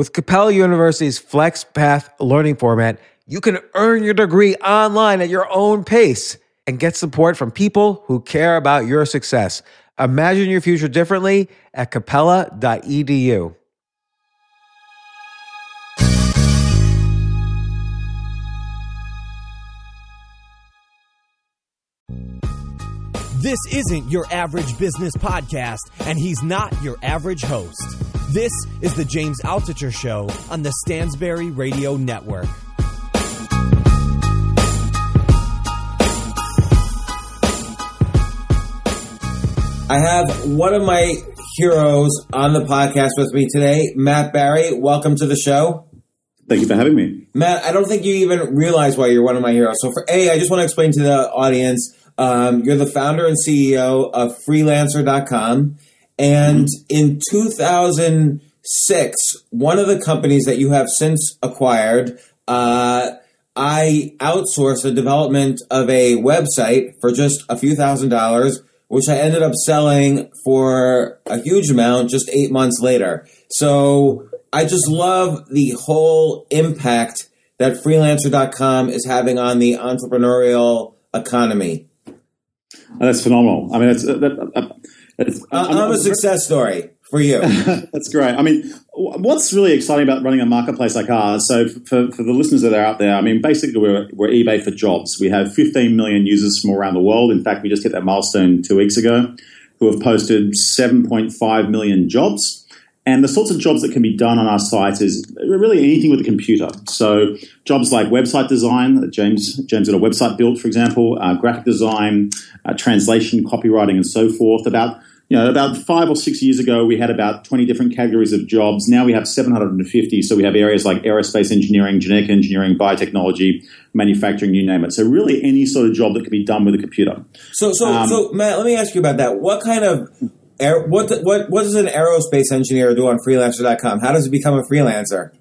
With Capella University's FlexPath learning format, you can earn your degree online at your own pace and get support from people who care about your success. Imagine your future differently at capella.edu. This isn't your average business podcast, and he's not your average host. This is the James Altucher Show on the Stansberry Radio Network. I have one of my heroes on the podcast with me today, Matt Barrie. Welcome to the show. Thank you for having me. Matt, I don't think you even realize why you're one of my heroes. So, for A, I just want to explain to the audience um, you're the founder and CEO of freelancer.com. And in 2006, one of the companies that you have since acquired, uh, I outsourced the development of a website for just a few thousand dollars, which I ended up selling for a huge amount just eight months later. So I just love the whole impact that freelancer.com is having on the entrepreneurial economy. That's phenomenal. I mean, it's, uh, uh, I'm, I'm, a success story for you. that's great. I mean, what's really exciting about running a marketplace like ours? So, for, for the listeners that are out there, I mean, basically, we're, we're eBay for jobs. We have 15 million users from around the world. In fact, we just hit that milestone two weeks ago, who have posted 7.5 million jobs. And the sorts of jobs that can be done on our site is really anything with a computer. So jobs like website design, James James got a website built, for example, uh, graphic design, uh, translation, copywriting, and so forth. About you know about five or six years ago, we had about twenty different categories of jobs. Now we have seven hundred and fifty. So we have areas like aerospace engineering, genetic engineering, biotechnology, manufacturing, you name it. So really any sort of job that can be done with a computer. So so um, so Matt, let me ask you about that. What kind of Air, what what what does an aerospace engineer do on freelancer.com? How does he become a freelancer?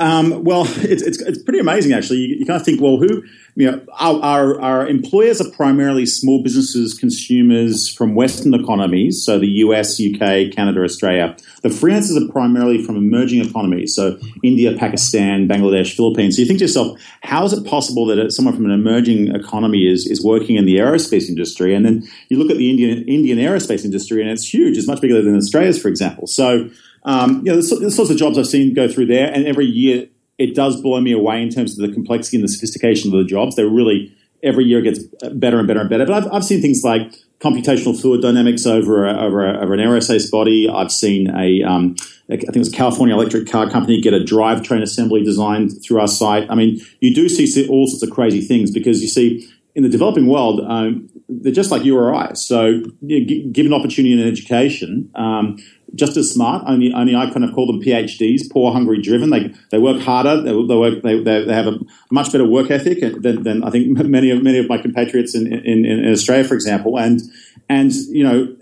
Um, well, it's, it's, it's pretty amazing actually. You, you, kind of think, well, who you know, our, our, our employers are primarily small businesses, consumers from Western economies, so the US, UK, Canada, Australia. The freelancers are primarily from emerging economies, so India, Pakistan, Bangladesh, Philippines. So you think to yourself, how is it possible that someone from an emerging economy is is working in the aerospace industry? And then you look at the Indian Indian aerospace industry, and it's huge. It's much bigger than Australia's, for example. So um, you know, the, the, sorts of jobs I've seen go through there, and every year it does blow me away in terms of the complexity and the sophistication of the jobs. They're really every year it gets better and better and better. But I've, I've seen things like computational fluid dynamics over a, over, a, over an aerospace body. I've seen a um, I think it was California Electric Car Company get a drivetrain assembly designed through our site. I mean, you do see all sorts of crazy things because you see in the developing world, um, they're just like you or I. So, you know, given opportunity in education, um, just as smart. Only, only I kind of call them PhDs, poor, hungry, driven. They they work harder. They, they work. They, they, have a much better work ethic than, than I think many of many of my compatriots in, in, in Australia, for example. And and you know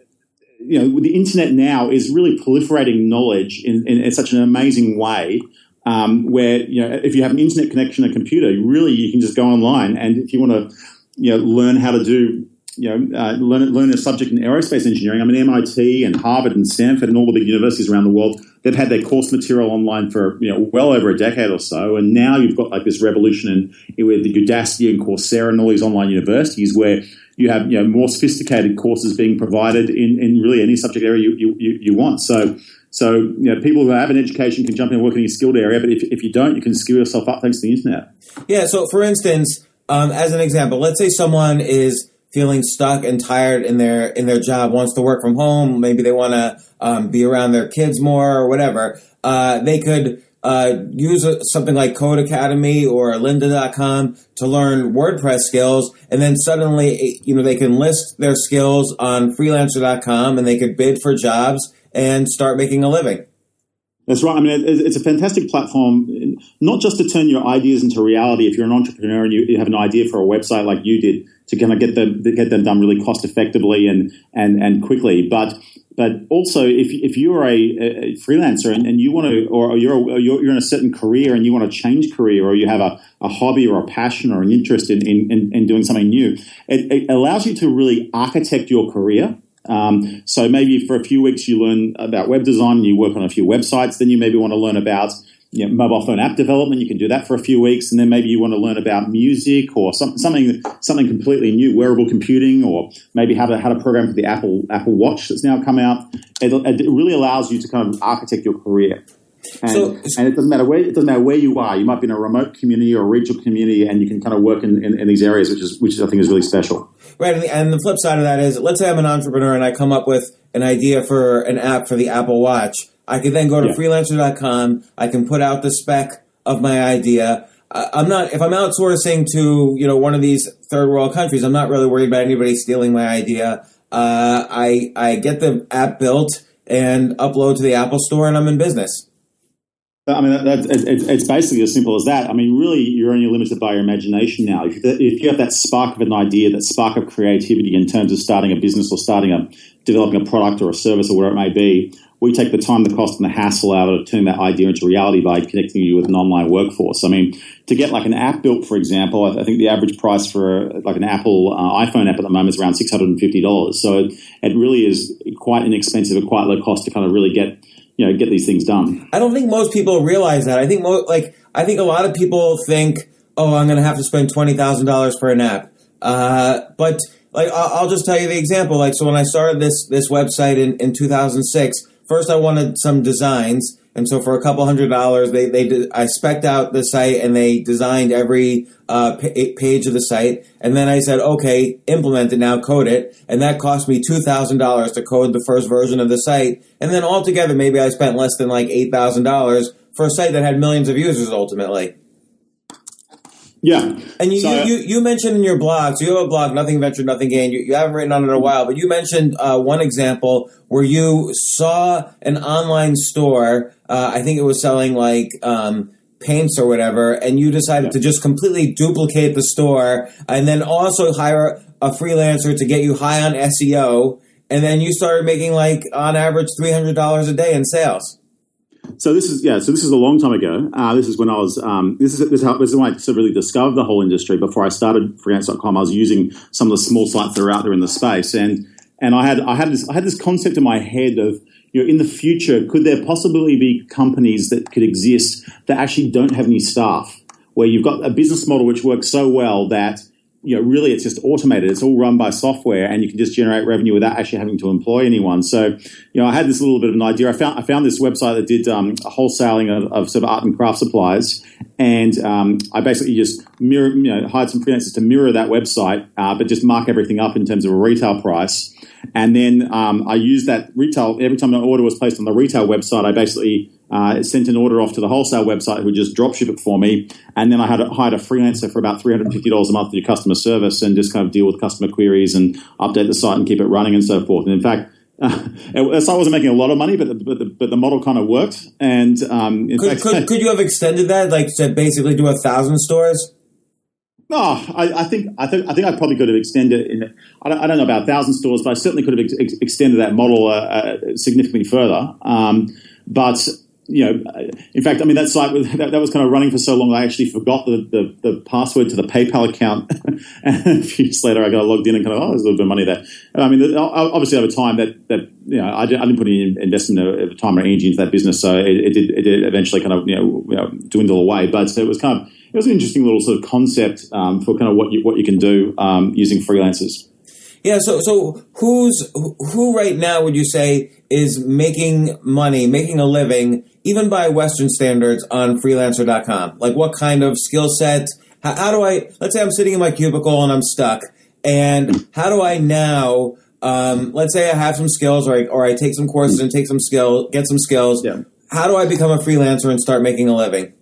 you know, the internet now is really proliferating knowledge in, in, in such an amazing way. Um, where you know, if you have an internet connection, a computer, really you can just go online, and if you want to, you know, learn how to do you know, uh, learn, learn a subject in aerospace engineering. I mean, MIT and Harvard and Stanford and all the big universities around the world, they've had their course material online for, you know, well over a decade or so. And now you've got like this revolution in, with the Udacity and Coursera and all these online universities where you have, you know, more sophisticated courses being provided in, in really any subject area you, you, you want. So, so, you know, people who have an education can jump in and work in a skilled area, but if, if you don't, you can skill yourself up thanks to the internet. Yeah. So, for instance, um, as an example, let's say someone is feeling stuck and tired in their in their job, wants to work from home, maybe they want to um, be around their kids more or whatever, uh, they could uh, use a, something like Codecademy or Lynda.com to learn WordPress skills, and then suddenly, you know, they can list their skills on Freelancer.com and they could bid for jobs and start making a living. That's right. I mean, it's a fantastic platform, not just to turn your ideas into reality. If you're an entrepreneur and you have an idea for a website like you did, to kind of get them get them done really cost effectively and and and quickly, but but also if, if you're a, a freelancer and, and, you want to or you're, a, you're, in a certain career and you want to change career or you have a, a hobby or a passion or an interest in, in, in, in doing something new it, it, allows you to really architect your career Um, so maybe for a few weeks you learn about web design, and you work on a few websites, then you maybe want to learn about you know, mobile phone app development. You can do that for a few weeks, and then maybe you want to learn about music or some, something something completely new, wearable computing, or maybe how to how to program for the Apple Apple Watch that's now come out. It, it really allows you to kind of architect your career. And, so, and, it doesn't matter where it doesn't matter where you are. You might be in a remote community or a regional community, and you can kind of work in, in, in these areas, which is which I think is really special. Right, and the, and the flip side of that is, let's say I'm an entrepreneur and I come up with an idea for an app for the Apple Watch I can then go to yeah. freelancer.com. I can put out the spec of my idea. I'm not if I'm outsourcing to you know one of these third world countries. I'm not really worried about anybody stealing my idea. Uh, I I get the app built and upload to the Apple Store, and I'm in business. I mean, it's, basically as simple as that. I mean, really, you're only limited by your imagination now. If, if you have that spark of an idea, that spark of creativity in terms of starting a business or starting a developing a product or a service or whatever it may be, we take the time, the cost, and the hassle out of turning that idea into reality by connecting you with an online workforce. I mean, to get like an app built, for example, I think the average price for like an Apple uh, iPhone app at the moment is around six hundred and fifty dollars. So it, it really is quite inexpensive and quite low cost to kind of really get you know get these things done. I don't think most people realize that. I think mo- like I think a lot of people think, oh, I'm going to have to spend twenty thousand dollars for an app, uh, but like I'll just tell you the example. Like so, when I started this this website in in 2006 first I wanted some designs, and so for a couple hundred dollars, they they I specked out the site and they designed every uh, p- page of the site, and then I said, okay, implement it now, code it, and that cost me two thousand dollars to code the first version of the site, and then altogether maybe I spent less than like eight thousand dollars for a site that had millions of users ultimately. Yeah. And you, so, you, you, mentioned in your blog, so you have a blog, Nothing Venture, Nothing Gain. You, you haven't written on it in a while, but you mentioned uh, one example where you saw an online store, uh, I think it was selling like um, paints or whatever, and you decided yeah. to just completely duplicate the store and then also hire a freelancer to get you high on SEO. And then you started making like on average $300 a day in sales. So this is yeah. So this is a long time ago. Uh, this is when I was. Um, this is this is, how, this is when I sort of really discovered the whole industry. Before I started freelance.com, I was using some of the small sites that are out there in the space, and and I had I had this I had this concept in my head of you know in the future could there possibly be companies that could exist that actually don't have any staff, where you've got a business model which works so well that you know, really it's just automated. It's all run by software and you can just generate revenue without actually having to employ anyone. So, you know, I had this little bit of an idea. I found, I found this website that did um, wholesaling of, of, sort of art and craft supplies. And um, I basically just mirror, you know, hired some freelancers to mirror that website, uh, but just mark everything up in terms of a retail price. And then um, I used that retail, every time an order was placed on the retail website, I basically uh, sent an order off to the wholesale website who just drop ship it for me. And then I had hired a freelancer for about $350 a month to do customer service and just kind of deal with customer queries and update the site and keep it running and so forth. And in fact, uh, so I wasn't making a lot of money, but the, but the, but the model kind of worked. And um, could, fact, could, could, you have extended that, like to basically do a thousand stores? No, I, I, think I think I think I probably could have extended. In, I, don't, I don't know about a thousand stores, but I certainly could have ex- extended that model uh, uh, significantly further. Um, but you know, in fact, I mean that site was, that, that, was kind of running for so long. I actually forgot the, the, the password to the PayPal account, and a few years later, I got logged in and kind of oh, there's a little bit of money there. I mean, obviously, over time, that that you know, I, didn't, put any investment of time or energy into that business, so it, it, did it did eventually kind of you know, you know, dwindle away. But it was kind of it was an interesting little sort of concept um, for kind of what you what you can do um, using freelancers. Yeah. So so who's who right now would you say is making money, making a living, even by Western standards, on freelancer.com? Like what kind of skill set? How, how do I? Let's say I'm sitting in my cubicle and I'm stuck, and how do I now? Um, let's say I have some skills, or I, or I take some courses and take some skill, get some skills. Yeah. How do I become a freelancer and start making a living?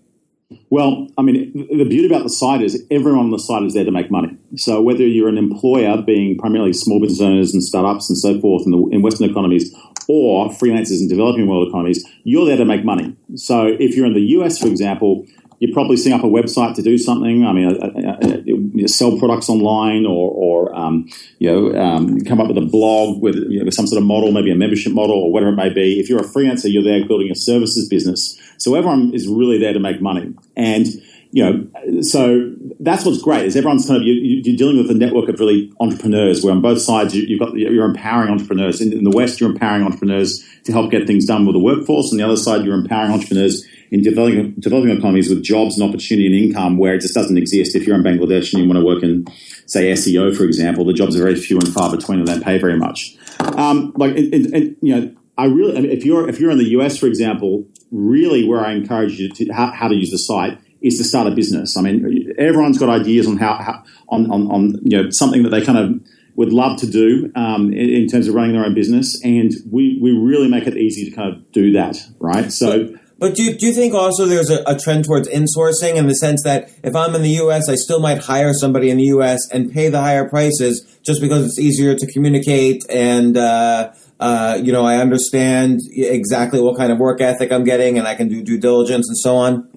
Well, I mean, the beauty about the site is everyone on the site is there to make money. So whether you're an employer, being primarily small business owners and startups and so forth in, the, in Western economies, or freelancers in developing world economies, you're there to make money. So if you're in the US, for example, you're probably setting up a website to do something. I mean, uh, uh, uh, sell products online, or, or um, you know, um, come up with a blog with, you know, with some sort of model, maybe a membership model, or whatever it may be. If you're a freelancer, you're there building a services business. So everyone is really there to make money, and you know, so that's what's great is everyone's kind of you, are dealing with a network of really entrepreneurs where on both sides you, have got you're empowering entrepreneurs in, in, the west you're empowering entrepreneurs to help get things done with the workforce and the other side you're empowering entrepreneurs in developing developing economies with jobs and opportunity and income where it just doesn't exist if you're in Bangladesh and you want to work in say SEO for example the jobs are very few and far between and they pay very much um, like and, and, you know I really I mean, if you're if you're in the US for example really where I encourage you to how, how to use the site is to start a business. I mean, everyone's got ideas on how, how on, on, on, you know something that they kind of would love to do um, in, in, terms of running their own business, and we we really make it easy to kind of do that, right? So. But, do, do you think also there's a, a, trend towards insourcing in the sense that if I'm in the U.S., I still might hire somebody in the U.S. and pay the higher prices just because it's easier to communicate and uh, uh, you know I understand exactly what kind of work ethic I'm getting and I can do due diligence and so on.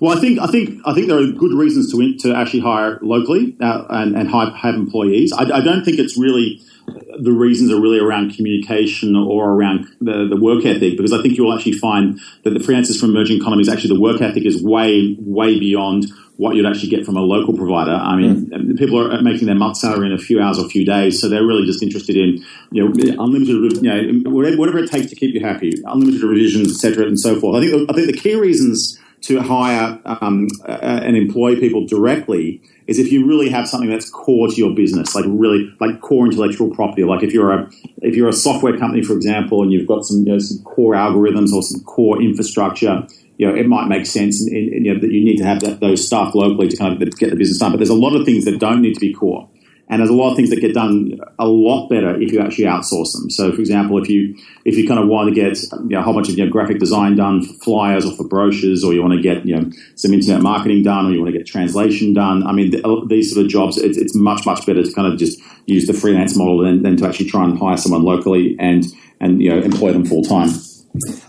Well, I think I think I think there are good reasons to to actually hire locally uh, and, and have employees. I, I, don't think it's really the reasons are really around communication or around the, the work ethic because I think you'll actually find that the freelancers from emerging economies actually the work ethic is way way beyond what you'd actually get from a local provider. I mean, mm. people are making their month salary in a few hours or a few days, so they're really just interested in you know unlimited, you know, whatever, whatever it takes to keep you happy, unlimited revisions, etc., and so forth. I think I think the key reasons to hire um, and employ people directly is if you really have something that's core to your business, like really like core intellectual property. Like if you're a if you're a software company, for example, and you've got some you know, some core algorithms or some core infrastructure, you know it might make sense in, in, you know, that you need to have that, those staff locally to kind of get the business done. But there's a lot of things that don't need to be core. And there's a lot of things that get done a lot better if you actually outsource them. So, for example, if you if you kind of want to get you know, a whole bunch of you know, graphic design done for flyers or for brochures, or you want to get you know some internet marketing done, or you want to get translation done, I mean, these sort of jobs, it's, it's much much better to kind of just use the freelance model than, than to actually try and hire someone locally and and you know employ them full time.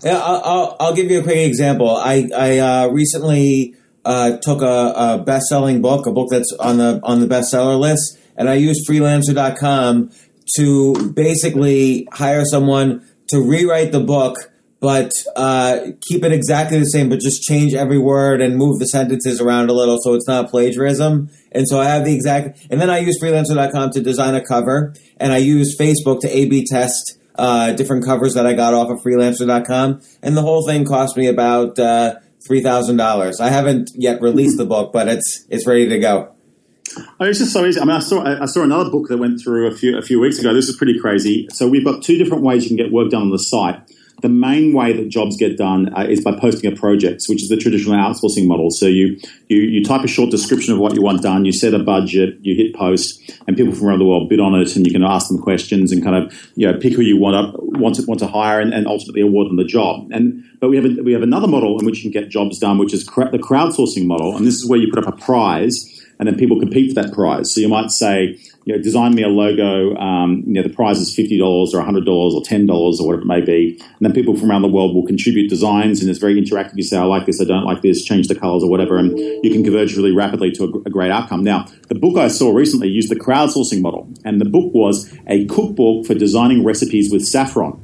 Yeah, I'll, I'll, I'll, give you a quick example. I I uh, recently uh, took a, a best selling book, a book that's on the on the bestseller list and I use freelancer.com to basically hire someone to rewrite the book, but uh, keep it exactly the same, but just change every word and move the sentences around a little so it's not plagiarism. And so I have the exact, and then I use freelancer.com to design a cover, and I use Facebook to A B test uh, different covers that I got off of freelancer.com. And the whole thing cost me about uh, $3,000. I haven't yet released the book, but it's, it's ready to go. Oh, it's just so easy. I mean, I saw I saw another book that went through a few a few weeks ago. This is pretty crazy. So we've got two different ways you can get work done on the site. The main way that jobs get done uh, is by posting a project, which is the traditional outsourcing model. So you, you you type a short description of what you want done, you set a budget, you hit post, and people from around the world bid on it, and you can ask them questions and kind of you know pick who you want to want to want to hire, and, and ultimately award them the job. And but we have a, we have another model in which you can get jobs done, which is the crowdsourcing model, and this is where you put up a prize and then people compete for that prize. So you might say, you know, design me a logo. Um, you know, the prize is fifty dollars or hundred dollars or ten dollars or whatever it may be, and then people from around the world will contribute designs, and it's very interactive. You say, I like this, I don't like this, change the colors or whatever, and you can converge really rapidly to a, a great outcome. Now, the book I saw recently used the crowdsourcing model, and the book was a cookbook for designing recipes with saffron.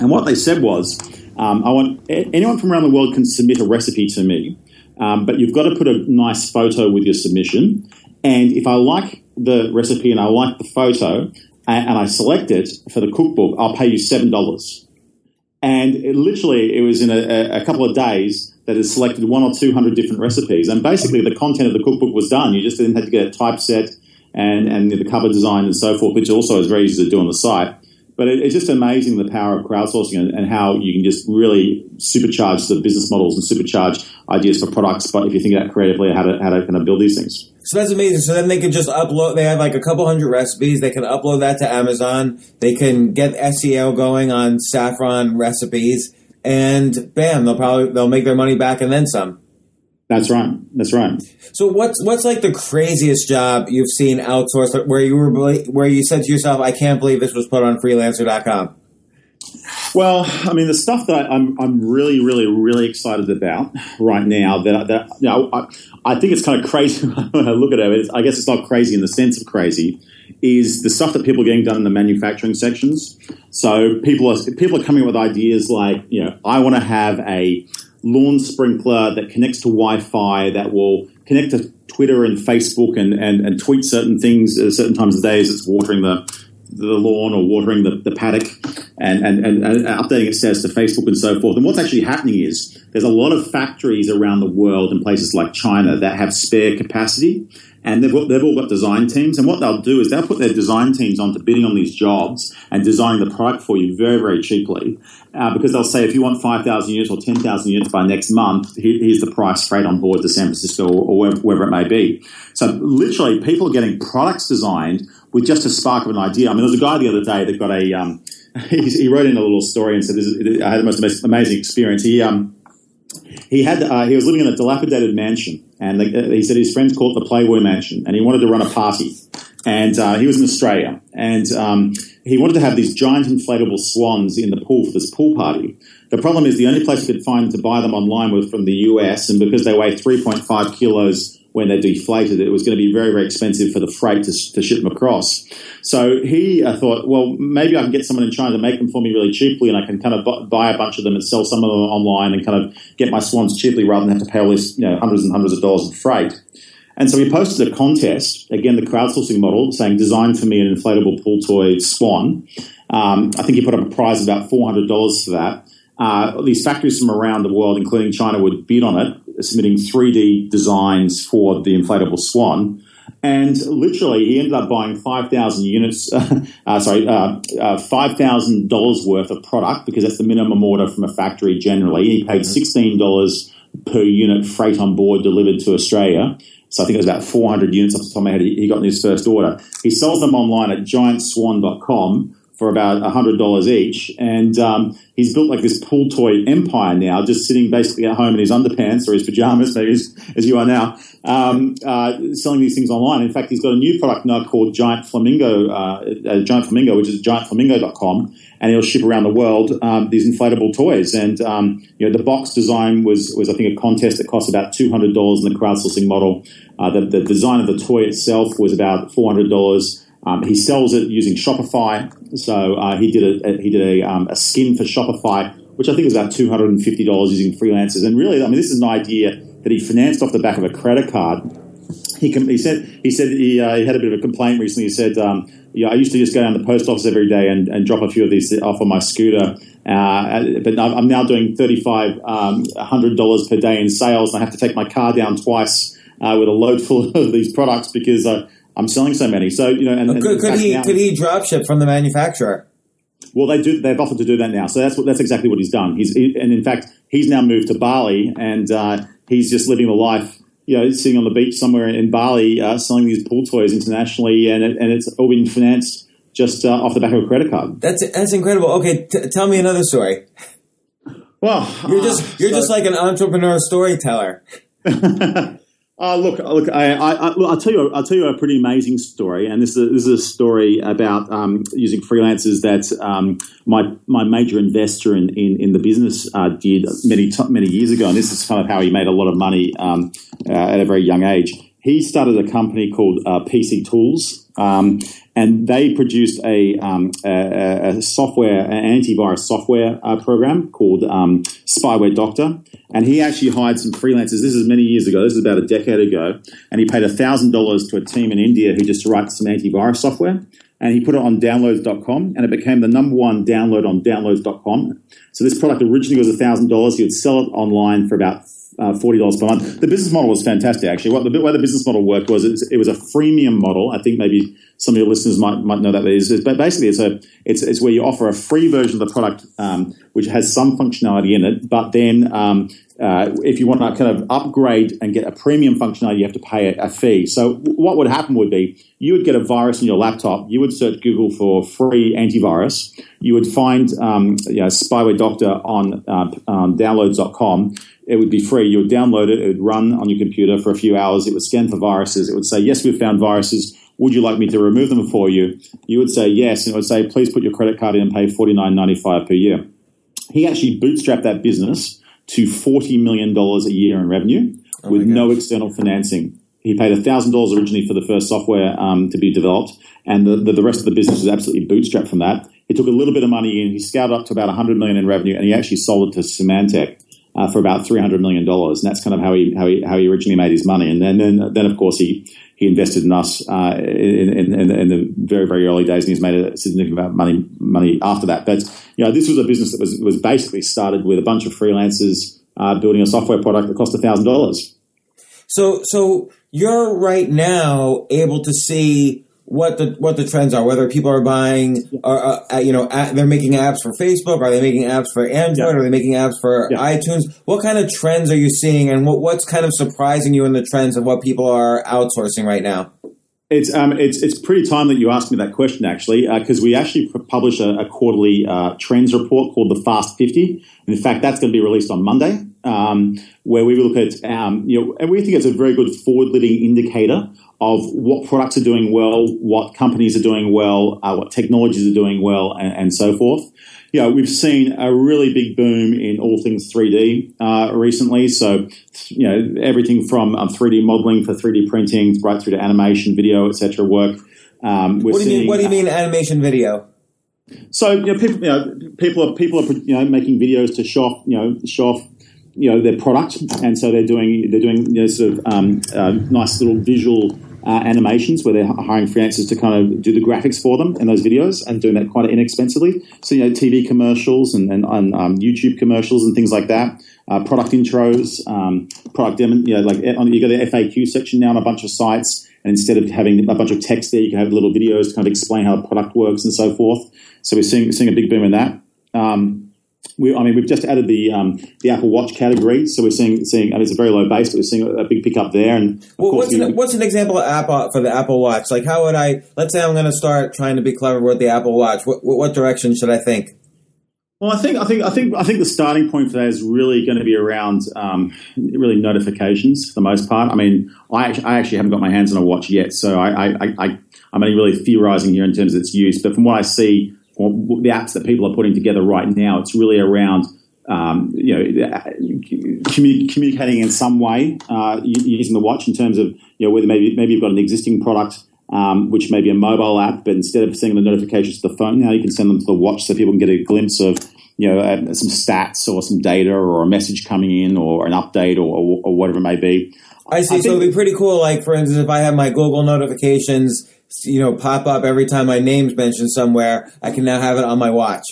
And what they said was, um, I want anyone from around the world can submit a recipe to me um, but you've got to put a nice photo with your submission. And if I like the recipe and I like the photo and, and I select it for the cookbook, I'll pay you seven dollars. And it literally, it was in a, a couple of days that it selected one or two hundred different recipes, and basically the content of the cookbook was done. You just didn't have to get it typeset and and the cover design and so forth, which also is very easy to do on the site. But it, it's just amazing the power of crowdsourcing and, and, how you can just really supercharge the business models and supercharge ideas for products. But if you think about creatively how to how to kind of build these things. So that's amazing. So then they can just upload. They have like a couple hundred recipes. They can upload that to Amazon. They can get SEO going on saffron recipes, and bam, they'll probably they'll make their money back and then some. That's right. That's right. So what's what's like the craziest job you've seen outsourced where you were where you said to yourself, "I can't believe this was put on Freelancer.com." Well, I mean, the stuff that I'm I'm really really really excited about right now that that you know, I, I think it's kind of crazy when I look at it. I guess it's not crazy in the sense of crazy. Is the stuff that people are getting done in the manufacturing sections? So people are people are coming up with ideas like, you know, I want to have a lawn sprinkler that connects to Wi-Fi that will connect to Twitter and Facebook and, and, and tweet certain things at certain times of the day as it's watering the the lawn or watering the, the paddock and, and, and, and, updating its status to Facebook and so forth. And what's actually happening is there's a lot of factories around the world in places like China that have spare capacity and they've, they've all got design teams. And what they'll do is they'll put their design teams onto bidding on these jobs and designing the product for you very, very cheaply. Uh, because they'll say if you want 5,000 units or 10,000 units by next month, here's the price freight on board to San Francisco or, or wherever, wherever it may be. So literally, people are getting products designed with just a spark of an idea. I mean, there was a guy the other day that got a. Um, he, he, wrote in a little story and said, "I had the most amazing experience." He um, he had uh, he was living in a dilapidated mansion, and the, uh, he said his friends called it the Playboy Mansion, and he wanted to run a party. And uh, he was in Australia, and um, he wanted to have these giant inflatable swans in the pool for this pool party. The problem is the only place you could find to buy them online was from the US, and because they weigh 3.5 kilos when they're deflated, it was going to be very, very expensive for the freight to, to ship them across. So he uh, thought, well, maybe I can get someone in China to make them for me really cheaply, and I can kind of bu- buy a bunch of them and sell some of them online and kind of get my swans cheaply rather than have to pay all this, you know, hundreds and hundreds of dollars in freight. And so he posted a contest, again, the crowdsourcing model, saying, design for me an inflatable pool toy swan. Um, I think he put up a prize of about $400 for that. Uh, these factories from around the world, including China, would bid on it submitting 3D designs for the inflatable swan. And literally, he ended up buying 5,000 units, uh, sorry, uh, uh, $5,000 worth of product because that's the minimum order from a factory generally. He paid $16 per unit freight on board delivered to Australia. So I think it was about 400 units off the top of my head he got in his first order. He sells them online at giantswan.com for about $100 each. And um, he's built like this pool toy empire now, just sitting basically at home in his underpants or his pajamas, maybe as, as you are now, um, uh, selling these things online. In fact, he's got a new product now called Giant Flamingo, uh, uh, Giant Flamingo, which is giantflamingo.com, and he'll ship around the world um, these inflatable toys. And um, you know, the box design was was I think a contest that cost about two hundred dollars in the crowdsourcing model. Uh, the, the design of the toy itself was about four hundred dollars. Um, he sells it using Shopify. So uh, he did a, he did a, um, a skin for Shopify, which I think is about two hundred and fifty dollars using freelancers. And really, I mean, this is an idea that he financed off the back of a credit card. He, he said he said he, uh, he, had a bit of a complaint recently. He said, um, "Yeah, I used to just go down to the post office every day and, and drop a few of these off on my scooter." Uh, but I'm now doing thirty-five um, hundred dollars per day in sales, and I have to take my car down twice uh, with a load full of these products because uh, I'm selling so many. So you know, and, could, could he now, could he drop ship from the manufacturer? Well, they do. They've offered to do that now. So that's what that's exactly what he's done. He's he, and in fact, he's now moved to Bali, and uh, he's just living the life. You know, sitting on the beach somewhere in Bali, uh, selling these pool toys internationally, and it, and it's all been financed just uh, off the back of a credit card. That's that's incredible. Okay, t- tell me another story. Well, you're just you're so, just like an entrepreneur storyteller. Uh, look, look, I, I, will tell you, I'll tell you a pretty amazing story, and this is a, this is a story about um, using freelancers that um, my my major investor in in, in the business uh, did many many years ago, and this is kind of how he made a lot of money um, uh, at a very young age. He started a company called uh, PC Tools, um, and they produced a, um, a, a, software, an antivirus software uh, program called um, Spyware Doctor. And he actually hired some freelancers. This is many years ago. This is about a decade ago. And he paid $1,000 to a team in India who just to write some antivirus software. And he put it on downloads.com and it became the number one download on downloads.com. So this product originally was $1,000. He would sell it online for about uh, $40 per month. The business model was fantastic, actually. What the way the business model worked was it was a freemium model. I think maybe some of your listeners might might know that it. But basically, it's a it's, it's where you offer a free version of the product, um, which has some functionality in it. But then, um, uh, if you want to kind of upgrade and get a premium functionality, you have to pay a, a fee. So what would happen would be you would get a virus in your laptop. You would search Google for free antivirus. You would find um, you know, spyware doctor on uh, um, downloads.com it would be free. You would download it, it would run on your computer for a few hours, it would scan for viruses, it would say, Yes, we've found viruses. Would you like me to remove them for you? You would say yes, and it would say, Please put your credit card in and pay forty nine ninety five per year. He actually bootstrapped that business to $40 million a year in revenue oh with no external financing. He paid $1,000 originally for the first software um, to be developed, and the, the, the, rest of the business was absolutely bootstrapped from that. He took a little bit of money in, he scaled up to about 100 million in revenue, and he actually sold it to Symantec uh, for about three hundred million dollars, and that's kind of how he how he how he originally made his money. And then then, then of course he he invested in us uh, in, in, in, the very very early days, and he's made a significant amount of money money after that. But you know, this was a business that was was basically started with a bunch of freelancers uh, building a software product that cost thousand dollars. So so you're right now able to see what the what the trends are. Whether people are buying, or uh, you know, they're making apps for Facebook. Are they making apps for Android? Yeah. Are they making apps for yeah. iTunes? What kind of trends are you seeing, and what, what's kind of surprising you in the trends of what people are outsourcing right now? It's um, it's it's pretty time that you asked me that question actually, because uh, we actually publish a, a quarterly uh, trends report called the Fast Fifty. And In fact, that's going to be released on Monday, um, where we look at um, you know, and we think it's a very good forward-looking indicator of what products are doing well, what companies are doing well, uh, what technologies are doing well, and, and, so forth. You know, we've seen a really big boom in all things 3D uh, recently. So, you know, everything from um, 3D modeling for 3D printing right through to animation, video, etc. work. Um, what, do you mean, what do you mean animation video? So you know, people, you know, people are people are you know making videos to show off, you know, show off you know their product, and so they're doing they're doing you know, sort of um, uh, nice little visual uh, animations where they're hiring freelancers to kind of do the graphics for them in those videos and doing that quite inexpensively. So, you know, TV commercials and, and, um, YouTube commercials and things like that. Uh, product intros, um, product, demo, you know, like on, you got the FAQ section now on a bunch of sites. And instead of having a bunch of text there, you can have little videos to kind of explain how the product works and so forth. So we're seeing, seeing a big boom in that. Um, we, I mean, we've just added the um, the Apple Watch category, so we're seeing seeing. I mean, it's a very low base, but we're seeing a, big pickup there. And well, what's, an, what's an example of app for the Apple Watch? Like, how would I? Let's say I'm going to start trying to be clever with the Apple Watch. What, what direction should I think? Well, I think I think I think I think the starting point for that is really going to be around um, really notifications for the most part. I mean, I actually, I actually haven't got my hands on a watch yet, so I, I, I I'm only really theorizing here in terms of its use. But from what I see or the apps that people are putting together right now, it's really around um, you know commu- communicating in some way uh, using the watch in terms of you know whether maybe maybe you've got an existing product um, which may be a mobile app, but instead of sending the notifications to the phone, now you can send them to the watch so people can get a glimpse of you know uh, some stats or some data or a message coming in or an update or, or, or whatever it may be. I see. I so it'd be pretty cool. Like for instance, if I have my Google notifications you know, pop up every time my name's mentioned somewhere. I can now have it on my watch.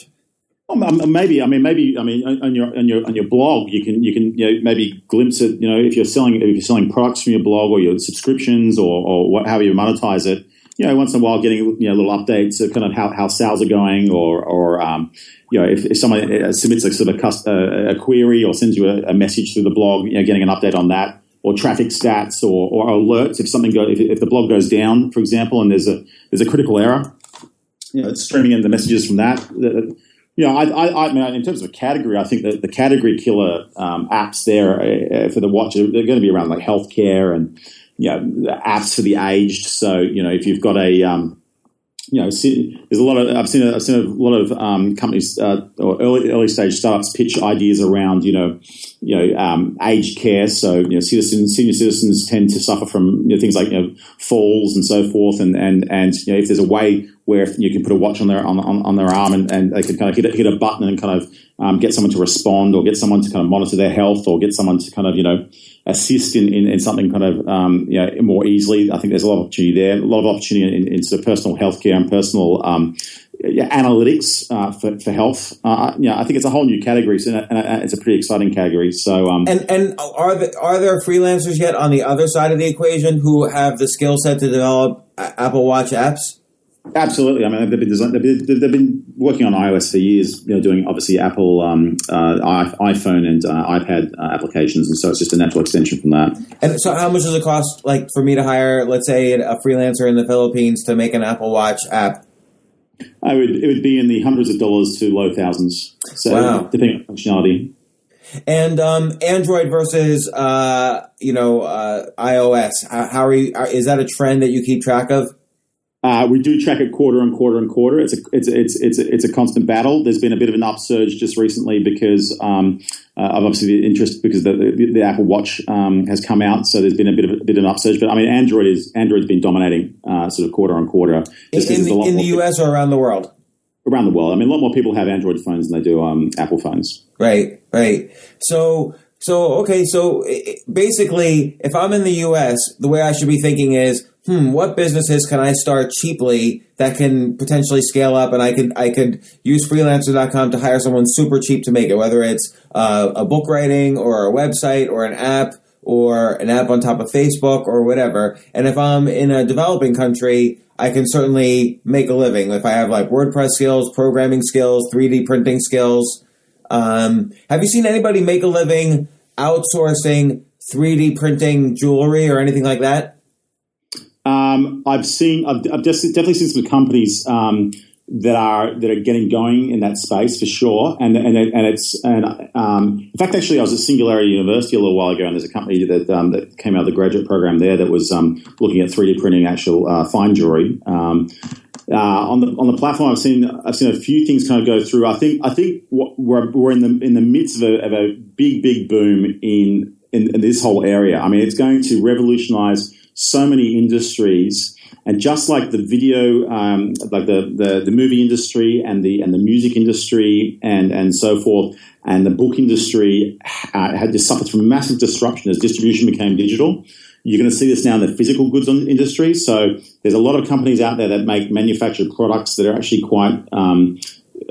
Um, maybe I mean maybe I mean on your on your on your blog you can you can you know, maybe glimpse it you know if you're selling if you're selling products from your blog or your subscriptions or, or what, however you monetize it you know once in a while getting you know little updates of kind of how, how sales are going or or um, you know if, if someone uh, submits a sort of a, uh, a query or sends you a, a, message through the blog you know getting an update on that or traffic stats or, or alerts if something go if, if, the blog goes down, for example, and there's a there's a critical error. You know, it's streaming in the messages from that. You know, I, I, I mean, in terms of a category, I think that the category killer um, apps there uh, for the watch they're going to be around like healthcare and you know apps for the aged. So you know, if you've got a um, you know, there's a lot of I've seen a, I've seen a lot of um, companies uh, or early early stage startups pitch ideas around you know, you know, um, aged care. So you know, citizens, senior citizens tend to suffer from you know, things like you know, falls and so forth. And and and you know, if there's a way where you can put a watch on their on, on, on their arm and, and they can kind of hit a, hit a button and kind of um, get someone to respond or get someone to kind of monitor their health or get someone to kind of you know assist in, in, in something kind of um, you know, more easily. I think there's a lot of opportunity there, a lot of opportunity in, in sort of personal healthcare and personal um, analytics uh, for, for health. Uh, yeah, I think it's a whole new category, so, and it's a pretty exciting category. So, um, and and are there, are there freelancers yet on the other side of the equation who have the skill set to develop Apple Watch apps? Absolutely. I mean, they've been, they've, been, they've been working on iOS for years, you know, doing obviously Apple um, uh, iPhone and uh, iPad uh, applications, and so it's just a natural extension from that. And so, how much does it cost, like, for me to hire, let's say, a freelancer in the Philippines to make an Apple Watch app? I would it would be in the hundreds of dollars to low thousands. So wow. depending on functionality. And um, Android versus uh, you know uh, iOS. How, how are you? Is that a trend that you keep track of? Uh, we do track it quarter and quarter and quarter. It's a it's it's it's a, it's a constant battle. There's been a bit of an upsurge just recently because um, uh, of obviously the interest because the, the, the Apple Watch um, has come out, so there's been a bit of a bit of an upsurge. But I mean, Android is Android's been dominating uh, sort of quarter on quarter. in, in, the, in the US or around the world. around the world. I mean, a lot more people have Android phones than they do um, Apple phones. Right, right. So, so okay, so basically, if I'm in the U.S., the way I should be thinking is, hmm, what businesses can I start cheaply that can potentially scale up, and I could I could use Freelancer.com to hire someone super cheap to make it, whether it's uh, a book writing or a website or an app or an app on top of Facebook or whatever. And if I'm in a developing country, I can certainly make a living if I have like WordPress skills, programming skills, 3D printing skills. Um, have you seen anybody make a living outsourcing 3D printing jewelry or anything like that? Um, I've seen, I've, I've just, definitely seen some companies um, that are that are getting going in that space for sure. And and and it's and um, in fact, actually, I was at Singularity University a little while ago, and there's a company that um, that came out of the graduate program there that was um, looking at 3D printing actual uh, fine jewelry. Um, uh, on the on the platform, I've seen I've seen a few things kind of go through. I think I think we're, we're in the in the midst of a, of a big big boom in, in in this whole area. I mean, it's going to revolutionize so many industries and just like the video, um, like the, the, the movie industry and the and the music industry and and so forth, and the book industry uh, had just suffered from massive disruption as distribution became digital. You're going to see this now in the physical goods industry. So there's a lot of companies out there that make manufactured products that are actually quite um,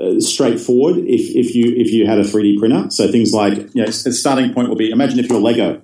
uh, straightforward if, if you if you had a 3D printer. So things like you know, the starting point will be imagine if you're Lego,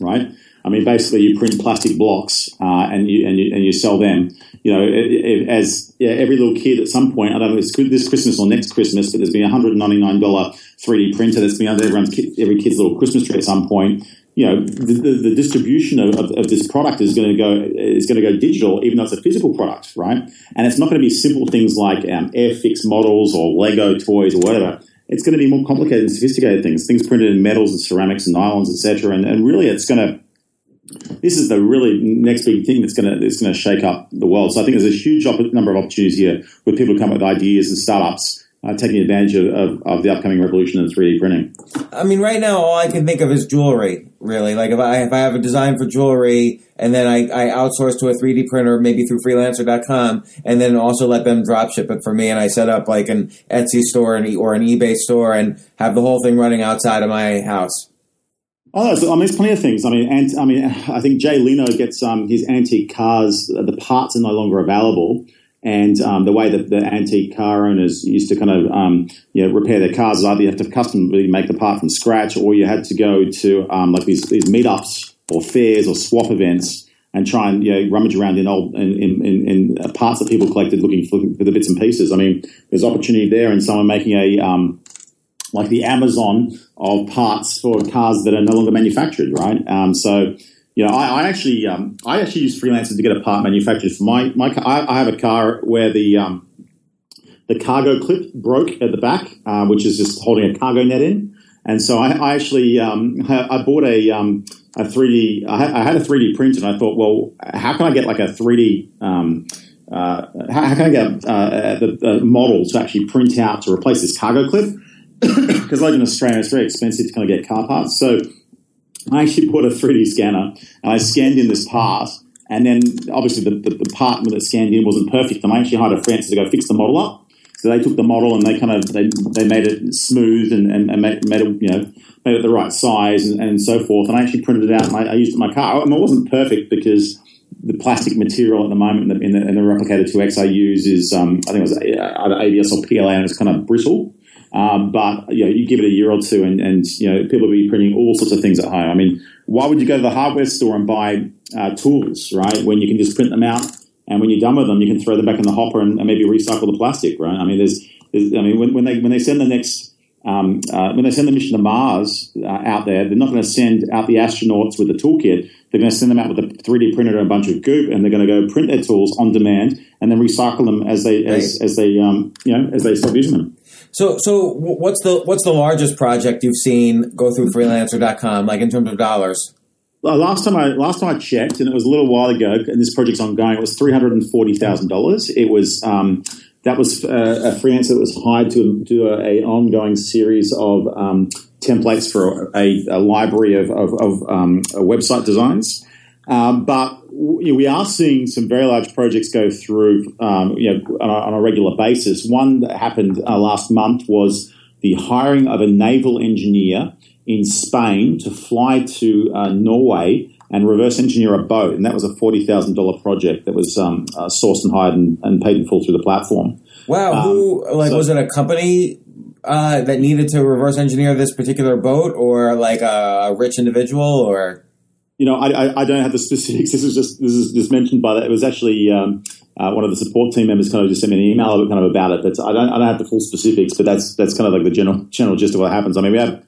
right? I mean, basically, you print plastic blocks uh, and you and you and you sell them. You know, it, it, as yeah, every little kid at some point, I don't know if it's this Christmas or next Christmas, but there's been a hundred ninety nine dollar 3D printer that's been under everyone's every kid's little Christmas tree at some point. You know, the, the, the distribution of, of, of, this product is going to go is going to go digital, even though it's a physical product, right? And it's not going to be simple things like um, Airfix models or Lego toys or whatever it's going to be more complicated and sophisticated things, things printed in metals and ceramics and nylons, etc. And, and really, it's going to this is the really next big thing that's going to that's going to shake up the world. So I think there's a huge op- number of opportunities here with people come up with ideas and startups uh, taking advantage of, of, of, the upcoming revolution in 3D printing. I mean, right now all I can think of is jewelry. Really, like if I if I have a design for jewelry and then I, I outsource to a 3D printer, maybe through Freelancer.com, and then also let them drop ship it for me, and I set up like an Etsy store or an eBay store and have the whole thing running outside of my house. Oh, I mean, there's plenty of things. I mean, and, I mean, I think Jay Leno gets um, his antique cars. The parts are no longer available, and um, the way that the antique car owners used to kind of um, you know, repair their cars is either you have to customly make the part from scratch, or you had to go to um, like these, these meetups or fairs or swap events and try and you know, rummage around in old in, in, in, parts that people collected, looking for, the bits and pieces. I mean, there's opportunity there in someone making a um, like the Amazon of parts for cars that are no longer manufactured, right? Um, so, you know, I, I actually um, I actually use freelancers to get a part manufactured for my my car. I, I have a car where the um, the cargo clip broke at the back, uh, which is just holding a cargo net in. And so I, I actually um, I bought a um, a 3D. I had a 3D print, and I thought, well, how can I get like a 3D um, uh, how, how, can I get uh, the, the model to actually print out to replace this cargo clip? Because like in Australia, it's very expensive to kind of get car parts. So I actually bought a 3D scanner and I scanned in this part. And then obviously the, the, the part that scanned in wasn't perfect. And I actually hired a freelancer to go fix the model up. So they took the model and they kind of they, they made it smooth and, and, and made, made, it you know made it the right size and, and so forth. And I actually printed it out and I, I used it in my car. I mean, it wasn't perfect because the plastic material at the moment in the, in the, in the Replicator 2X I use is um, I think it was either ABS or PLA and it's kind of brittle. Um, but you know, you give it a year or two, and, and you know, people will be printing all sorts of things at home. I mean, why would you go to the hardware store and buy uh, tools, right? When you can just print them out, and when you're done with them, you can throw them back in the hopper and, and maybe recycle the plastic, right? I mean, there's, there's I mean, when, when, they when they send the next um, uh, when they send the mission to Mars uh, out there, they're not going to send out the astronauts with the toolkit. They're going to send them out with a 3D printer and a bunch of goop, and they're going to go print their tools on demand and then recycle them as they as, as they um, you know as they stop using them. So, so what's the what's the largest project you've seen go through Freelancer.com, like in terms of dollars? Last time I last time I checked, and it was a little while ago, and this project's ongoing. It was three hundred and forty thousand dollars. It was um, that was uh, a freelancer that was hired to do a, a ongoing series of um, templates for a, a library of, of, of um, website designs. Um, but you know, we are seeing some very large projects go through, um, you know, on a, on a, regular basis. One that happened uh, last month was the hiring of a naval engineer in Spain to fly to uh, Norway and reverse engineer a boat, and that was a forty thousand dollar project that was um, uh, sourced and hired and, and, paid in full through the platform. Wow, um, who like so, was it a company uh, that needed to reverse engineer this particular boat, or like a rich individual, or you know, I, I, I, don't have the specifics. This is just this is just mentioned by that. It was actually um, uh, one of the support team members kind of just sent me an email kind of about it. That's I don't I don't have the full specifics, but that's that's kind of like the general general gist of what happens. I mean, we have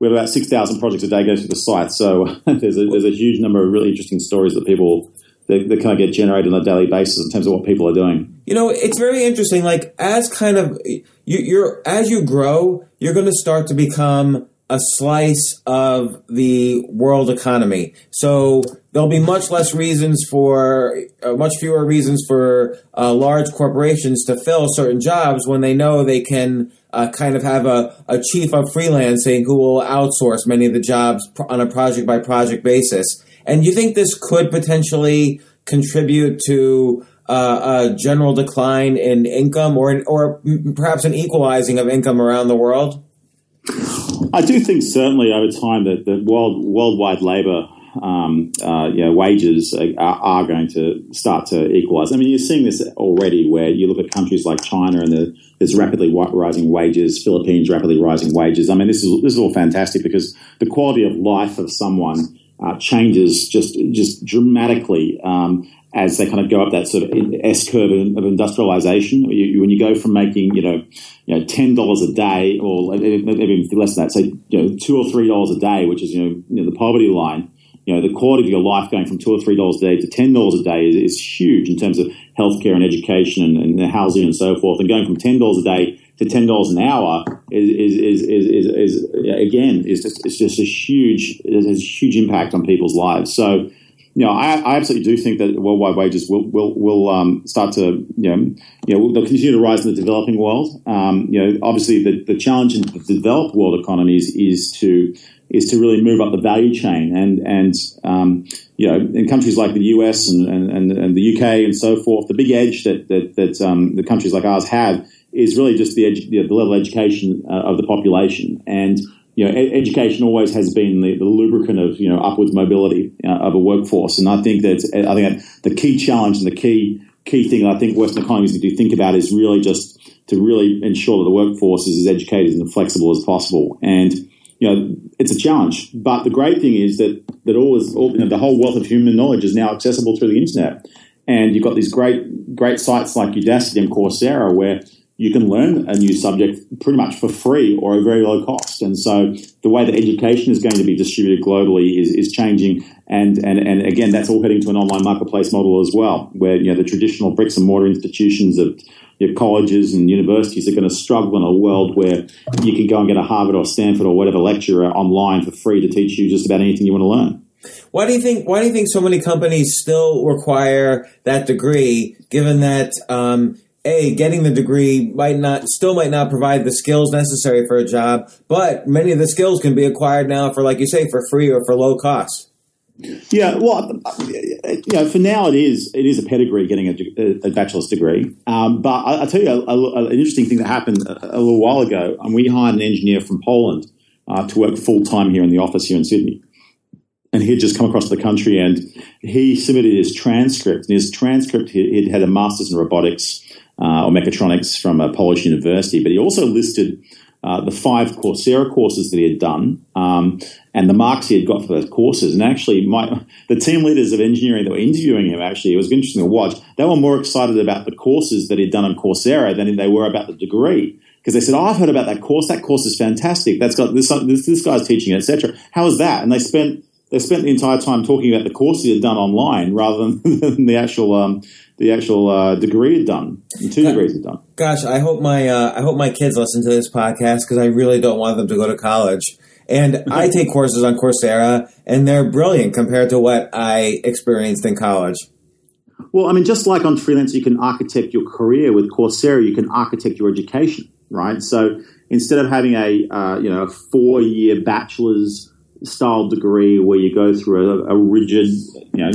we have about six thousand projects a day go through the site, so there's a, there's a huge number of really interesting stories that people that, that kind of get generated on a daily basis in terms of what people are doing. You know, it's very interesting. Like as kind of you, you're as you grow, you're going to start to become a slice of the world economy. So there'll be much less reasons for, uh, much fewer reasons for uh, large corporations to fill certain jobs when they know they can uh, kind of have a, a chief of freelancing who will outsource many of the jobs on a project by project basis. And you think this could potentially contribute to uh, a general decline in income or, or perhaps an equalizing of income around the world? I do think certainly over time that the world worldwide labour um, uh, you know, wages are, are, going to start to equalise. I mean, you're seeing this already, where you look at countries like China and the, there's rapidly rising wages, Philippines rapidly rising wages. I mean, this is this is all fantastic because the quality of life of someone uh, changes just just dramatically. Um, as they kind of go up that sort of S curve of industrialization. You, when you go from making, you know, you know, ten dollars a day, or even less than that, say, you know, two or three dollars a day, which is you know, you know, the poverty line. You know, the quality of your life going from two or three dollars a day to ten dollars a day is, is, huge in terms of healthcare and education and, and, housing and so forth. And going from ten dollars a day to ten dollars an hour is is, is, is, is, again is just it's just a huge it has a huge impact on people's lives. So you know, I, I, absolutely do think that worldwide wages will will, will um, start to you know, you know they'll continue to rise in the developing world. Um, you know, obviously the, the challenge in the developed world economies is to is to really move up the value chain and and um, you know in countries like the US and, and, and, the UK and so forth, the big edge that that, that um, the countries like ours have is really just the, edu- the level of education uh, of the population and you know, education always has been the, the, lubricant of you know upwards mobility uh, of a workforce, and I think that I think that the key challenge and the key key thing I think Western economies need to think about is really just to really ensure that the workforce is as educated and flexible as possible. And you know, it's a challenge, but the great thing is that that all is all, you know, the whole wealth of human knowledge is now accessible through the internet. And you've got these great great sites like Udacity and Coursera where you can learn a new subject pretty much for free or a very low cost. And so the way that education is going to be distributed globally is, is changing. And, and, and again, that's all heading to an online marketplace model as well, where, you know, the traditional bricks and mortar institutions of your colleges and universities are going to struggle in a world where you can go and get a Harvard or Stanford or whatever lecturer online for free to teach you just about anything you want to learn. Why do you think? Why do you think so many companies still require that degree? Given that um, a getting the degree might not still might not provide the skills necessary for a job, but many of the skills can be acquired now for, like you say, for free or for low cost. Yeah, well, you know, for now it is it is a pedigree getting a, a bachelor's degree. Um, but I, will tell you a, a, an interesting thing that happened a, a, little while ago. And we hired an engineer from Poland uh, to work full time here in the office here in Sydney. And he had just come across the country, and he submitted his transcript. And his transcript, he, he had a master's in robotics or mechatronics from a Polish university, but he also listed uh, the five Coursera courses that he had done um, and the marks he had got for those courses. And actually, my, the team leaders of engineering that were interviewing him, actually, it was interesting to watch. They were more excited about the courses that he'd done on Coursera than they were about the degree. Because they said, "Oh, I've heard about that course. That course is fantastic. That's got this. This, this guy's teaching etc." How is that? And they spent they spent the entire time talking about the course he had done online rather than, than the actual um, the actual uh, degree had done, two degrees had done. Gosh, I hope my uh, I hope my kids listen to this podcast because I really don't want them to go to college. And I take courses on Coursera, and they're brilliant compared to what I experienced in college. Well, I mean, just like on freelance, you can architect your career with Coursera. You can architect your education, right? So instead of having a uh, you know a four year bachelor's style degree where you go through a, a rigid, you know,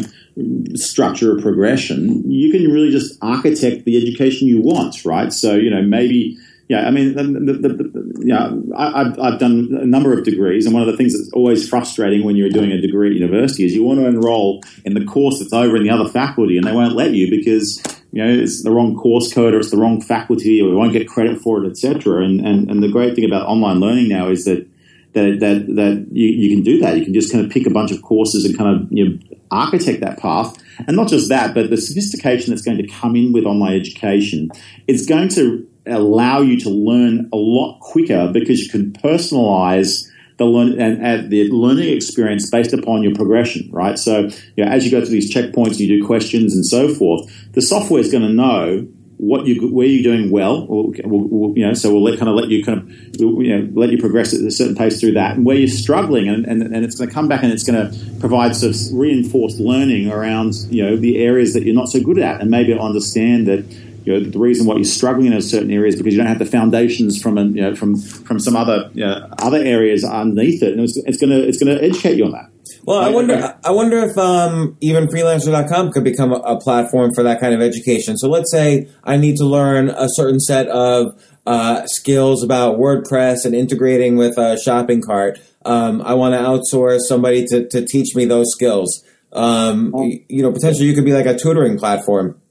structure of progression, you can really just architect the education you want, right? So, you know, maybe, yeah, I mean, the, the, the, yeah, I, have I've done a number of degrees, and one of the things that's always frustrating when you're doing a degree at university is you want to enroll in the course that's over in the other faculty, and they won't let you because you know it's the wrong course code or it's the wrong faculty or we won't get credit for it, etc. And, and and the great thing about online learning now is that that that, that you, you can do that. You can just kind of pick a bunch of courses and kind of you know, architect that path. And not just that, but the sophistication that's going to come in with online education, it's going to allow you to learn a lot quicker because you can personalize the learn and, and the learning experience based upon your progression, right? So, you know, as you go through these checkpoints, you do questions and so forth. The software is going to know what you where you're doing well, or, you know, so we'll let, kind of let you kind of you know let you progress at a certain pace through that, and where you're struggling, and, and, and it's going to come back and it's going to provide sort of reinforced learning around you know the areas that you're not so good at, and maybe understand that you know the reason why you're struggling in certain areas because you don't have the foundations from a, you know from from some other you know, other areas underneath it, and it's, it's going to it's going to educate you on that. Well, I wonder. I wonder if um, even freelancer.com could become a, a, platform for that kind of education. So let's say I need to learn a certain set of uh, skills about WordPress and integrating with a shopping cart. Um, I want to outsource somebody to, to teach me those skills. Um, oh. you know, potentially you could be like a tutoring platform.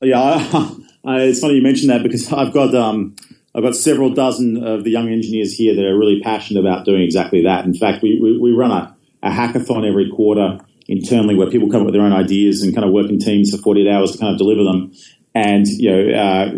Yeah, I, it's funny you mentioned that because I've got um, I've got several dozen of the young engineers here that are really passionate about doing exactly that. In fact, we, we, we run a a hackathon every quarter internally where people come up with their own ideas and kind of work in teams for 48 hours to kind of deliver them. And you know, uh,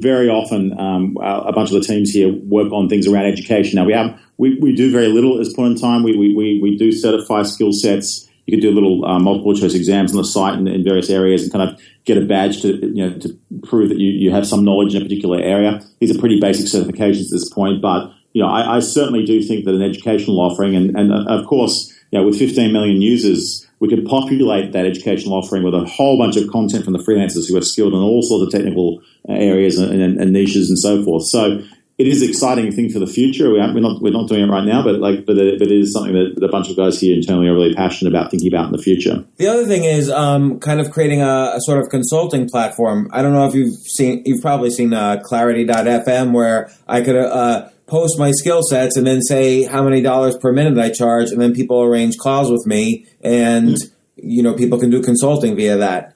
very often um, a bunch of the teams here work on things around education. Now we have we, we do very little at this point in time. We we, we do certify skill sets. You can do little uh, multiple choice exams on the site in, in, various areas and kind of get a badge to you know to prove that you, you have some knowledge in a particular area. These are pretty basic certifications at this point, but you know I, I certainly do think that an educational offering and and of course you know, with 15 million users, we could populate that educational offering with a whole bunch of content from the freelancers who are skilled in all sorts of technical areas and, and, and niches and so forth. So it is an exciting thing for the future. We are not we're not doing it right now, but like but it, but it is something that a bunch of guys here internally are really passionate about thinking about in the future. The other thing is um, kind of creating a, a, sort of consulting platform. I don't know if you've seen you've probably seen uh, Clarity.fm where I could. Uh, post my skill sets and then say how many dollars per minute I charge, and then people arrange calls with me, and you know people can do consulting via that.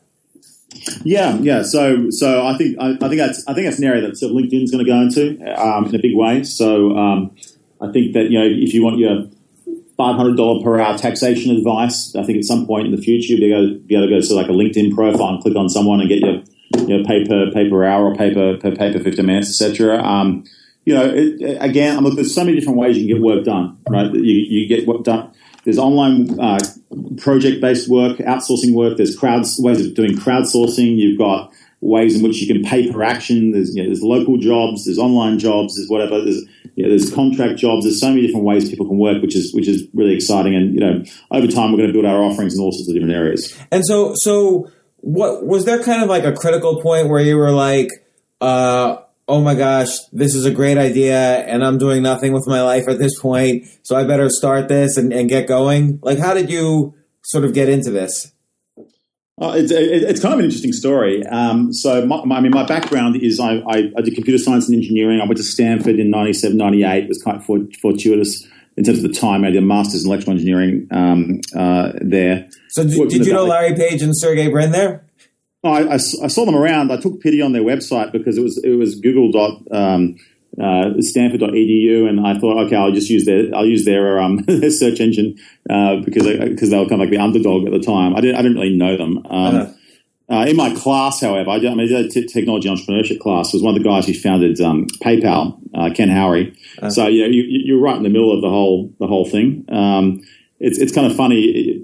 Yeah, yeah. So, so I think I, I think that's I think that's an area that sort of LinkedIn going to go into um, in a big way. So, um, I think that you know if you want your five hundred dollar per hour taxation advice, I think at some point in the future you'll be able to, be able to go to like a LinkedIn profile and click on someone and get your you know pay per pay per hour or pay per per pay per fifty minutes, etc. Um, you know, it, again, there's so many different ways you can get work done, right? You, you get work done. There's online uh, project-based work, outsourcing work. There's crowd ways of doing crowdsourcing. You've got ways in which you can pay per action. There's, you know, there's local jobs. There's online jobs. There's whatever. There's you know, there's contract jobs. There's so many different ways people can work, which is which is really exciting. And you know, over time, we're going to build our offerings in all sorts of different areas. And so, so what was there kind of like a critical point where you were like, uh, oh my gosh, this is a great idea and I'm doing nothing with my life at this point, so I better start this and, and get going? Like, how did you sort of get into this? Uh, it's, it's kind of an interesting story. Um, so, my, my, I mean, my background is I, I, I, did computer science and engineering. I went to Stanford in 97, 98. It was quite fortuitous in terms of the time. I did a master's in electrical engineering um, uh, there. So, did, did you know Larry Page and Sergey Brin there? I, I, I, saw them around. I took pity on their website because it was it was Google dot um, uh, Stanford.edu, and I thought, okay, I'll just use their I'll use their um, their search engine uh, because because they, were kind of like the underdog at the time. I didn't I didn't really know them. Um, uh-huh. uh, in my class, however, I, did, I mean, t- technology entrepreneurship class was one of the guys who founded um, PayPal, uh, Ken Howery. Uh-huh. So you know, you, you're right in the middle of the whole the whole thing. Um, it's it's kind of funny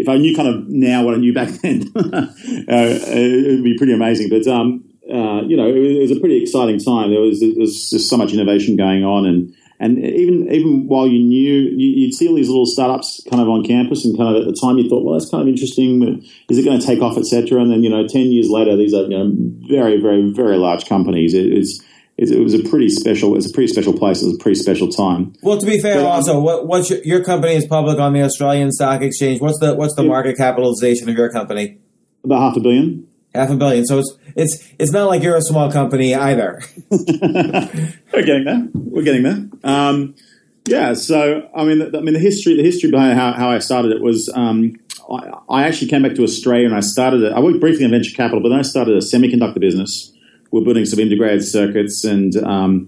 if I knew kind of now what I knew back then, uh, it would be pretty amazing. But um, uh, you know, it was, a pretty exciting time. There was, there was just so much innovation going on, and and even even while you knew, you, would see all these little startups kind of on campus, and kind of at the time you thought, well, that's kind of interesting. Is it going to take off, etc.? And then you know, ten years later, these are you know very very very large companies. It, it's it, it, was a pretty special. It was a pretty special place. It was a pretty special time. Well, to be fair, but, um, also, what, what's your, your, company is public on the Australian Stock Exchange. What's the what's the yeah. market capitalization of your company? About half a billion. Half a billion. So it's it's it's not like you're a small company either. We're getting there. We're getting there. Um, yeah. So I mean, the, I mean, the history the history behind how, how I started it was. Um, I, I actually came back to Australia and I started. it. I worked briefly in venture capital, but then I started a semiconductor business we're building some integrated circuits and um,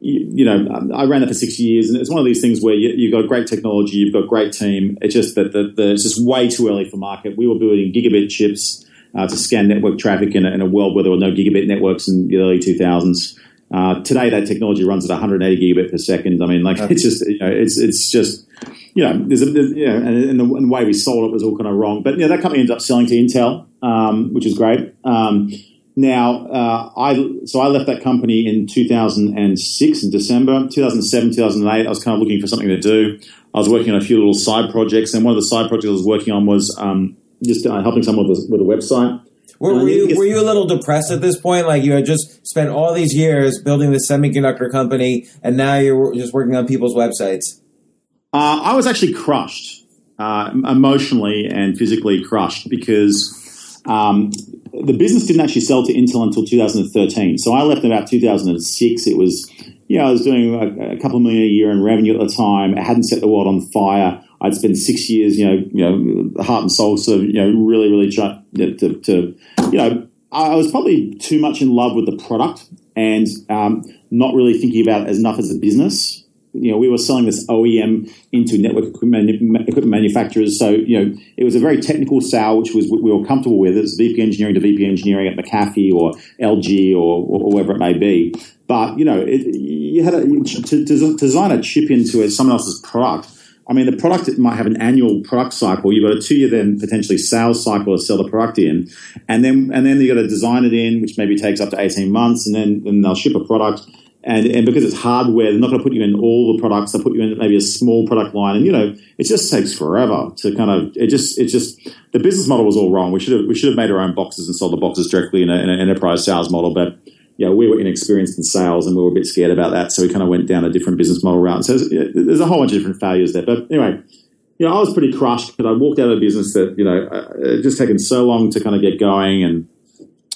you, you, know I ran it for six years and it's one of these things where you, have got great technology you've got great team. It's just that the, the, it's just way too early for market. We were building gigabit chips uh, to scan network traffic in a, in a, world where there were no gigabit networks in the early 2000s uh, today that technology runs at 180 gigabit per second. I mean like it's just you know, it's it's just you know, there's a, there's, you know, and, and, the, and, the, way we sold it was all kind of wrong. But you know, that company ended up selling to Intel, um, which is great. Um, now, uh, I so I left that company in 2006 in December 2007 2008. I was kind of looking for something to do. I was working on a few little side projects, and one of the side projects I was working on was um, just uh, helping someone with, with a website. Were, were you, were you a little depressed at this point? Like you had just spent all these years building this semiconductor company, and now you're just working on people's websites. Uh, I was actually crushed, uh, emotionally and physically crushed, because um, the business didn't actually sell to Intel until 2013. So I left in about 2006. It was, you know, I was doing a, a couple million a year in revenue at the time. I hadn't set the world on fire. I'd spent six years, you know, you know, heart and soul, sort of, you know, really, really trying to, to, you know, I was probably too much in love with the product and um, not really thinking about it as enough as a business you know, we were selling this OEM into network equipment, manufacturers. So, you know, it was a very technical sale, which was we were comfortable with. It's VP engineering to VP engineering at McAfee or LG or, or wherever it may be. But, you know, it, you had a, to, to, design a chip into someone else's product. I mean, the product might have an annual product cycle. You've got a two-year then potentially sales cycle to sell the product in, and then and then you got to design it in, which maybe takes up to eighteen months, and then then they'll ship a product and, and because it's hardware, they're not going to put you in all the products. They'll put you in maybe a small product line, and you know it just takes forever to kind of. It just it just the business model was all wrong. We should have we should have made our own boxes and sold the boxes directly in, a, in an enterprise sales model, but yeah, we were inexperienced in sales and we were a bit scared about that, so we kind of went down a different business model route. So there's a whole bunch of different failures there, but anyway. You know, I was pretty crushed, but I walked out of a business that, you know, it just taken so long to kind of get going. And,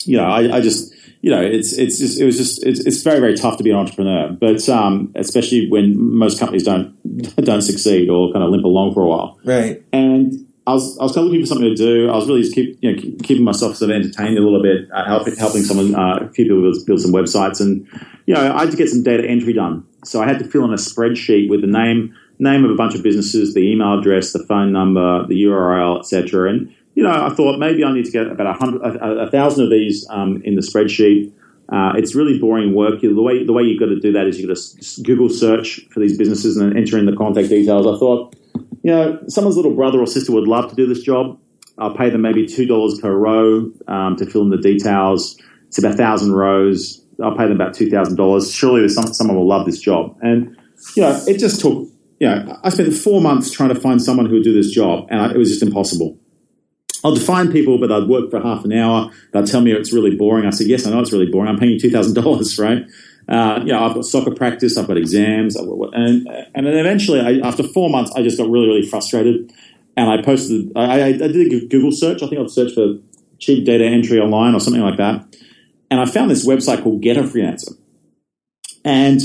you know, I, I just, you know, it's it's just it was just it's, it's very very tough to be an entrepreneur, but um, especially when most companies don't don't succeed or kind of limp along for a while. Right. And I was I was kind of looking for something to do. I was really just keep you know keep, keeping myself sort of entertained a little bit, uh, helping helping someone uh, a few people build, build some websites, and you know I had to get some data entry done. So I had to fill in a spreadsheet with the name name of a bunch of businesses, the email address, the phone number, the URL, etc. And you know, I thought maybe I need to get about hundred, a, thousand of these um, in the spreadsheet. Uh, it's really boring work. The way the way you've got to do that is you've got to Google search for these businesses and then enter in the contact details. I thought, you know, someone's little brother or sister would love to do this job. I'll pay them maybe two dollars per row um, to fill in the details. It's about thousand rows. I'll pay them about two thousand dollars. Surely, some, someone will love this job. And you know, it just took. You know, I spent four months trying to find someone who would do this job, and I, it was just impossible. I'll define people, but I'd work for half an hour. They'd tell me it's really boring. I said, yes, I know it's really boring. I'm paying you $2,000, right? Uh, you know, I've got soccer practice, I've got exams, I've and, and then eventually, I, after four months, I just got really, really frustrated. And I posted, I, I, did a Google search. I think I'd search for cheap data entry online or something like that. And I found this website called Get a Freelancer. And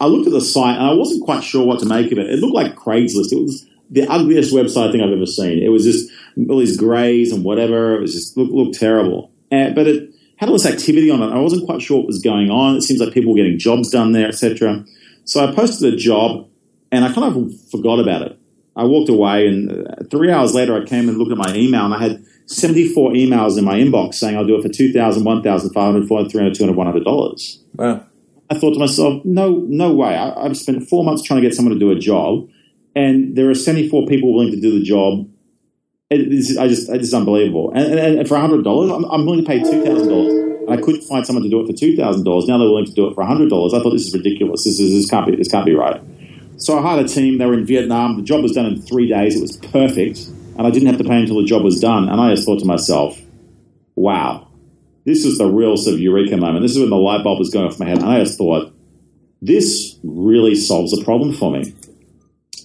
I looked at the site and I wasn't quite sure what to make of it. It looked like Craigslist. It was the ugliest website I think I've ever seen. It was just all these grays and whatever. It was just looked, looked terrible. And, but it had all this activity on it. I wasn't quite sure what was going on. It seems like people were getting jobs done there, etc. So I posted a job, and I kind of forgot about it. I walked away, and uh, three hours later, I came and looked at my email, and I had 74 emails in my inbox saying I'll do it for 2000 1500 400 300 200 $100. Wow. I thought to myself, no, no way. I, have spent four months trying to get someone to do a job, and there are 74 people willing to do the job it, I just, it's unbelievable. And, and, and for hundred dollars, I'm, I'm, willing to pay two thousand dollars. And I couldn't find someone to do it for two thousand dollars. Now they're willing to do it for hundred dollars. I thought this is ridiculous. This is this can't be this can't be right. So I hired a team. They were in Vietnam. The job was done in three days. It was perfect, and I didn't have to pay until the job was done. And I just thought to myself, "Wow, this is the real sort of eureka moment. This is when the light bulb was going off my head. And I just thought, this really solves a problem for me.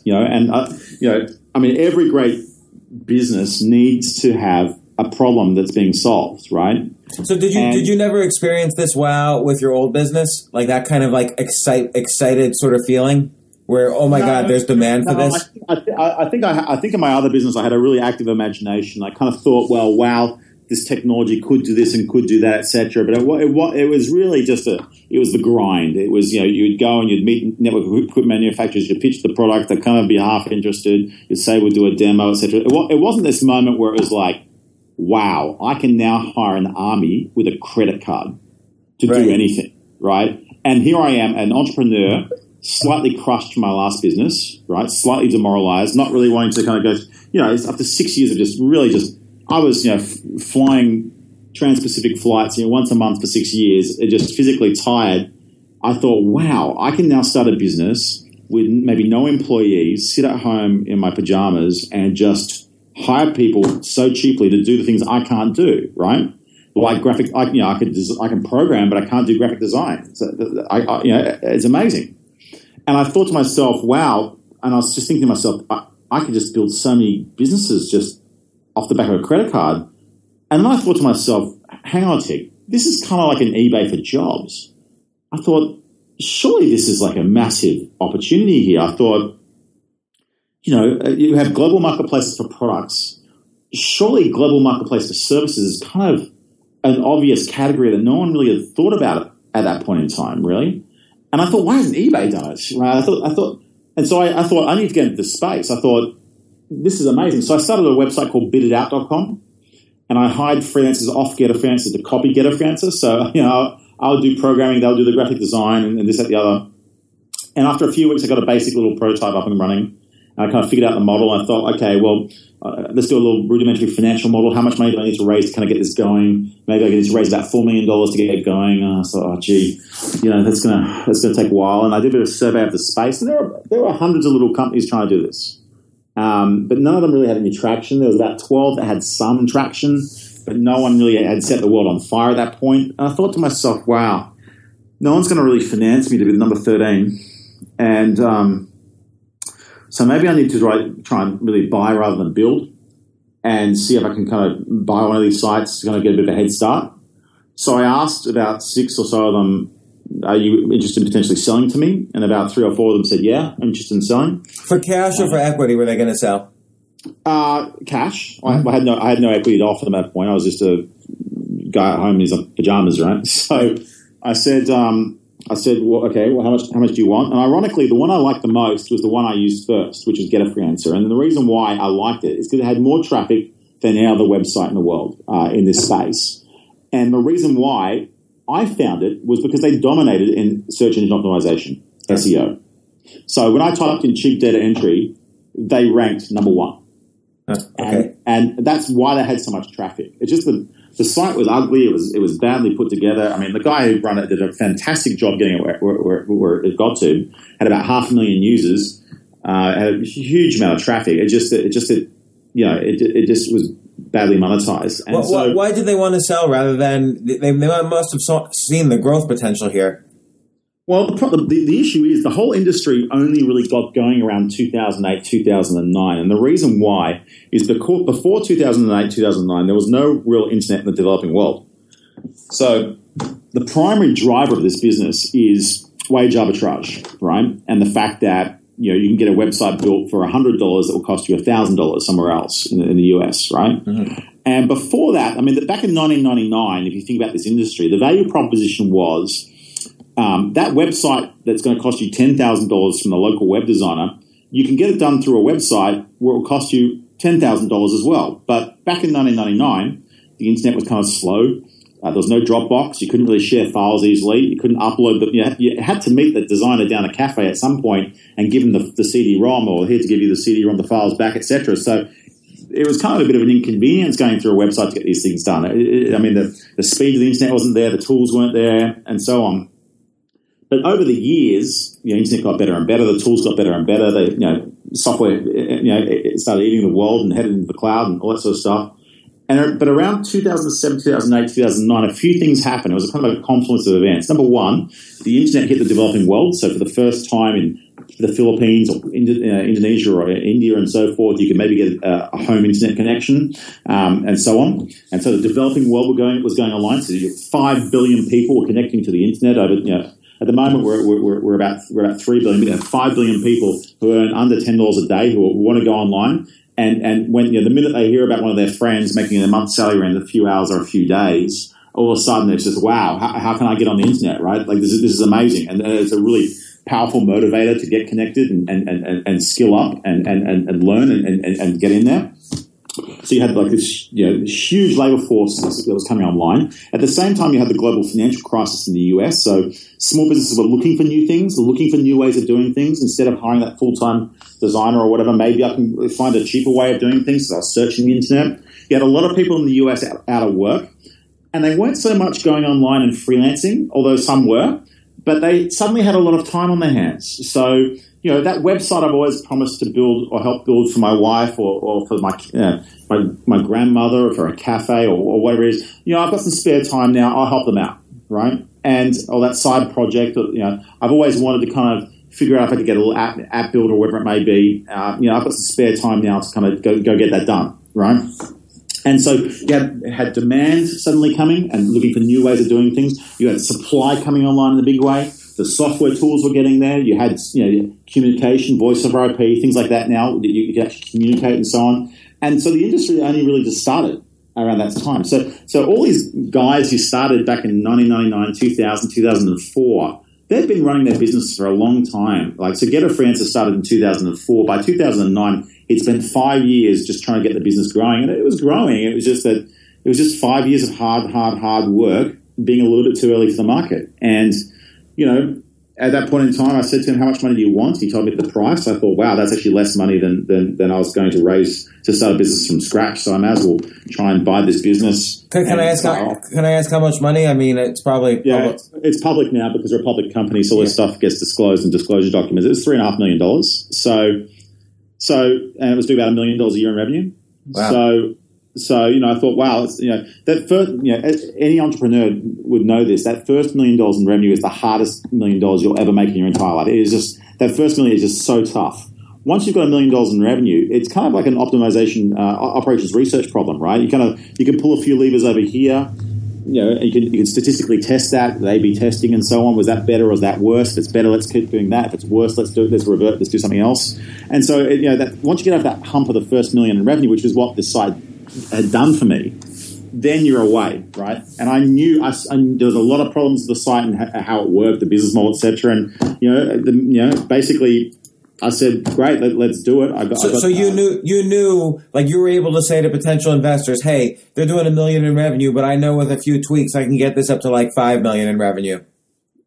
You know, and uh, you know, I mean, every great business needs to have a problem that's being solved, right? So did you And- did you never experience this wow with your old business? Like that kind of like excite excited sort of feeling where oh my No, god, there's demand for this? I, I, I think I, I think in my other business I had a really active imagination. I kind of thought, well, wow, this technology could do this and could do that, etc. But it, it, it was really just a it was the grind. It was you know you'd go and you'd meet network equipment manufacturers, you'd pitch the product, they'd kind of be half interested. You'd say we'll do a demo, etc. It, it wasn't this moment where it was like, wow, I can now hire an army with a credit card to Right. do anything, right? And here I am, an entrepreneur, slightly crushed from my last business, right? Slightly demoralized, not really wanting to kind of go, you know, after six years of just really just, I was, you know, f- flying trans-Pacific flights, you know, once a month for six years, just physically tired. I thought, wow, I can now start a business with maybe no employees, sit at home in my pajamas and just hire people so cheaply to do the things I can't do, right? Like graphic, I, you know, I could, I can program, but I can't do graphic design. So, I, I, you know, it's amazing. And I thought to myself, wow. And I was just thinking to myself, I, I could just build so many businesses just off the back of a credit card. And then I thought to myself, hang on a tick, this is kind of like an eBay for jobs. I thought, surely this is like a massive opportunity here. I thought, you know, uh, you have global marketplaces for products. Surely global marketplace for services is kind of an obvious category that no one really had thought about at that point in time, really. And I thought, why hasn't eBay done it? Right? I thought, I thought, and so I, I thought I need to get into this space. I thought this is amazing. So I started a website called bititout.com and I hired freelancers off Get a freelancers to copy Get a freelancers. So, you know, I'll, I'll do programming, they'll do the graphic design and, and this, that, the other. And after a few weeks, I got a basic little prototype up and running. And I kind of figured out the model. I thought, okay, well, uh, let's do a little rudimentary financial model. How much money do I need to raise to kind of get this going? Maybe I need to raise about $4 million to get it going. Uh, so, oh, gee, you know, that's going to that's gonna take a while. And I did a bit of survey of the space. And there were, there were hundreds of little companies trying to do this. Um, but none of them really had any traction. There was about 12 that had some traction, but no one really had set the world on fire at that point. And I thought to myself, wow, no one's going to really finance me to be the number 13. And um, so maybe I need to try, try and really buy rather than build and see if I can kind of buy one of these sites to kind of get a bit of a head start. So I asked about six or so of them, are you interested in potentially selling to me? And about three or four of them said, yeah, I'm interested in selling. For cash or for equity were they going to sell? Uh, cash. I, I had no, I had no equity to offer them at that point. I was just a guy at home in his pajamas, right? So I said, um, I said, well, okay, well, how much, how much do you want? And ironically, the one I liked the most was the one I used first, which was Get a Freelancer. And the reason why I liked it is because it had more traffic than any other website in the world uh, in this space. And the reason why I found it was because they dominated in search engine optimization, SEO. So when I typed in cheap data entry, they ranked number one. Huh, And, okay. and that's why they had so much traffic. It's just the the site was ugly. It was it was badly put together. I mean, the guy who ran it did a fantastic job getting it where, where, where, where it got to. Had about half a million users. Uh, had a huge amount of traffic. It just it just it you know it, it just was badly monetized. And Well, so, why, why did they want to sell rather than they, they must have saw, seen the growth potential here? Well, the, problem, the, the issue is the whole industry only really got going around 2008, 2009. And the reason why is because before 2008, 2009, there was no real internet in the developing world. So the primary driver of this business is wage arbitrage, right? And the fact that you know you can get a website built for $100 that will cost you $1,000 somewhere else in the, in the US, right? And before that, I mean, back in 1999, if you think about this industry, the value proposition was um, that website that's going to cost you ten thousand dollars from the local web designer, you can get it done through a website where it will cost you ten thousand dollars as well. But back in 1999, the internet was kind of slow. Uh, there was no Dropbox. You couldn't really share files easily. You couldn't upload them. You, had- you had to meet the designer down a cafe at some point and give him the, the CD-ROM or here to give you the CD-ROM, the files back, etc. So it was kind of a bit of an inconvenience going through a website to get these things done. It- it- I mean, the, the speed of the internet wasn't there, the tools weren't there, and so on. But over the years, you know, internet got better and better. The tools got better and better. They, you know, software, you know, started eating the world and headed into the cloud and all that sort of stuff. And but around 2007, 2008, 2009, a few things happened. It was kind of a confluence of events. Number one, the internet hit the developing world. So for the first time in the Philippines or uh, Indonesia or India and so forth, you could maybe get a, home internet connection um, and so on. And so the developing world was going, was going online. So five billion people were connecting to the internet over, you know, at the moment, we're, we're, we're, about we're about three billion. We have five billion people who earn under ten dollars a day who want to go online. And and when you know, the minute they hear about one of their friends making a month's salary in a few hours or a few days, all of a sudden it's just wow, how, how can I get on the internet? Right? Like this is this is amazing, and it's a really powerful motivator to get connected and and, and, and skill up and and, and learn and, and, and get in there. So you had like this, you know, huge labor force that was coming online. At the same time, you had the global financial crisis in the US. So small businesses were looking for new things, looking for new ways of doing things. Instead of hiring that full time designer or whatever, maybe I can find a cheaper way of doing things. So I was searching the internet. You had a lot of people in the US out, out of work, and they weren't so much going online and freelancing, although some were, but they suddenly had a lot of time on their hands. So you know, that website I've always promised to build or help build for my wife or, or for my, my, my grandmother or for a cafe or, or, whatever it is, you know, I've got some spare time now. I'll help them out, right? And, or that side project, you know, I've always wanted to kind of figure out if I could get a little app, app build or whatever it may be. Uh, you know, I've got some spare time now to kind of go, go get that done, right? And so you had, had demand suddenly coming and looking for new ways of doing things. You had supply coming online in a big way the software tools were getting there. You had you know communication, voice over IP, things like that. Now you, you can actually communicate and so on. And so the industry only really just started around that time. So so all these guys who started back in 1999, 2000, 2004. They've been running their business for a long time. Like, so Get a Freelancer started in 2004. By 2009, it's been five years just trying to get the business growing. And it was growing. It was just that it was just five years of hard, hard, hard work being a little bit too early for the market. And you know, at that point in time, I said to him, "How much money do you want?" He told me the price. I thought, "Wow, that's actually less money than than, than I was going to raise to start a business from scratch." So I may as well try and buy this business. Can, can I ask? How, can I ask how much money? I mean, it's probably yeah, public. It's, it's public now because we're a public company, so all yeah. this stuff gets disclosed in disclosure documents. It was three and a half million dollars. So, so and it was doing about a million dollars a year in revenue. Wow. So so you know, I thought, wow, you know, that first, you know, any entrepreneur would know this. That first million dollars in revenue is the hardest million dollars you'll ever make in your entire life. It is just that first million is just so tough. Once you've got a million dollars in revenue, it's kind of like an optimization uh, operations research problem, right? You kind of you can pull a few levers over here. You know, you can, you can statistically test that, with A/B testing and so on. Was that better or was that worse? If it's better, let's keep doing that. If it's worse, let's do it. let's revert, let's do something else. And so, you know, that once you get over that hump of the first million in revenue, which is what this site had done for me, then you're away, right? And I knew I, I, there was a lot of problems with the site and how it worked, the business model, etc. And you know, the, you know, basically, I said, "Great, let, us do it." I got, so, I got, so you uh, knew, you knew, like you were able to say to potential investors, "Hey, they're doing a million in revenue, but I know with a few tweaks, I can get this up to like five million in revenue."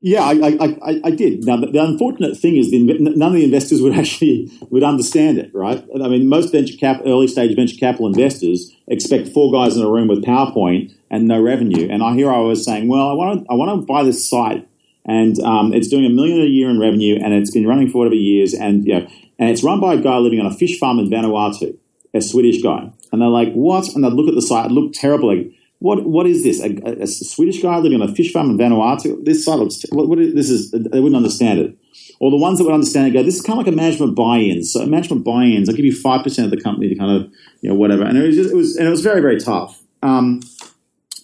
Yeah, I, I, I, I, did. Now, the, the, unfortunate thing is, the, none of the investors would actually would understand it, right? I mean, most venture cap, early stage venture capital investors expect four guys in a room with PowerPoint and no revenue. And I hear I was saying, well, I want to I want to buy this site, and um, it's doing a million a year in revenue, and it's been running for whatever years, and you know, and it's run by a guy living on a fish farm in Vanuatu, a Swedish guy. And they're like, what? And they look at the site, it looked terrible. Like, what what is this? A, a, Swedish guy living on a fish farm in Vanuatu? This site looks. What, what is, this is? They wouldn't understand it. Or the ones that would understand it go, this is kind of like a management buy-in. So management buy-ins, I'll give you five percent of the company to kind of you know whatever. And it was just, it was and it was very very tough. Um,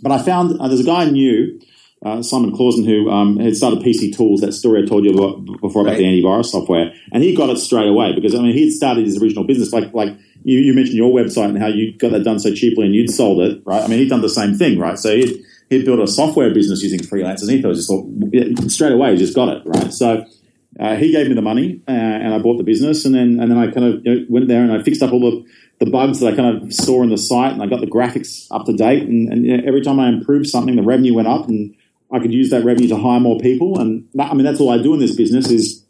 but I found uh, there's a guy I knew. Uh, Simon Clausen, who um, had started PC Tools, that story I told you about before about right. the antivirus software, and he got it straight away because I mean he had started his original business like like you, you, mentioned your website and how you got that done so cheaply and you'd sold it, right? I mean, he'd done the same thing, right? So he'd, he'd built a software business using freelancers. And he thought just thought straight away, he just got it, right? So uh, he gave me the money uh, and I bought the business, and then and then I kind of you know, went there and I fixed up all the the bugs that I kind of saw in the site, and I got the graphics up to date. And, and you know, every time I improved something, the revenue went up, and I could use that revenue to hire more people. And that, I mean, that's all I do in this business is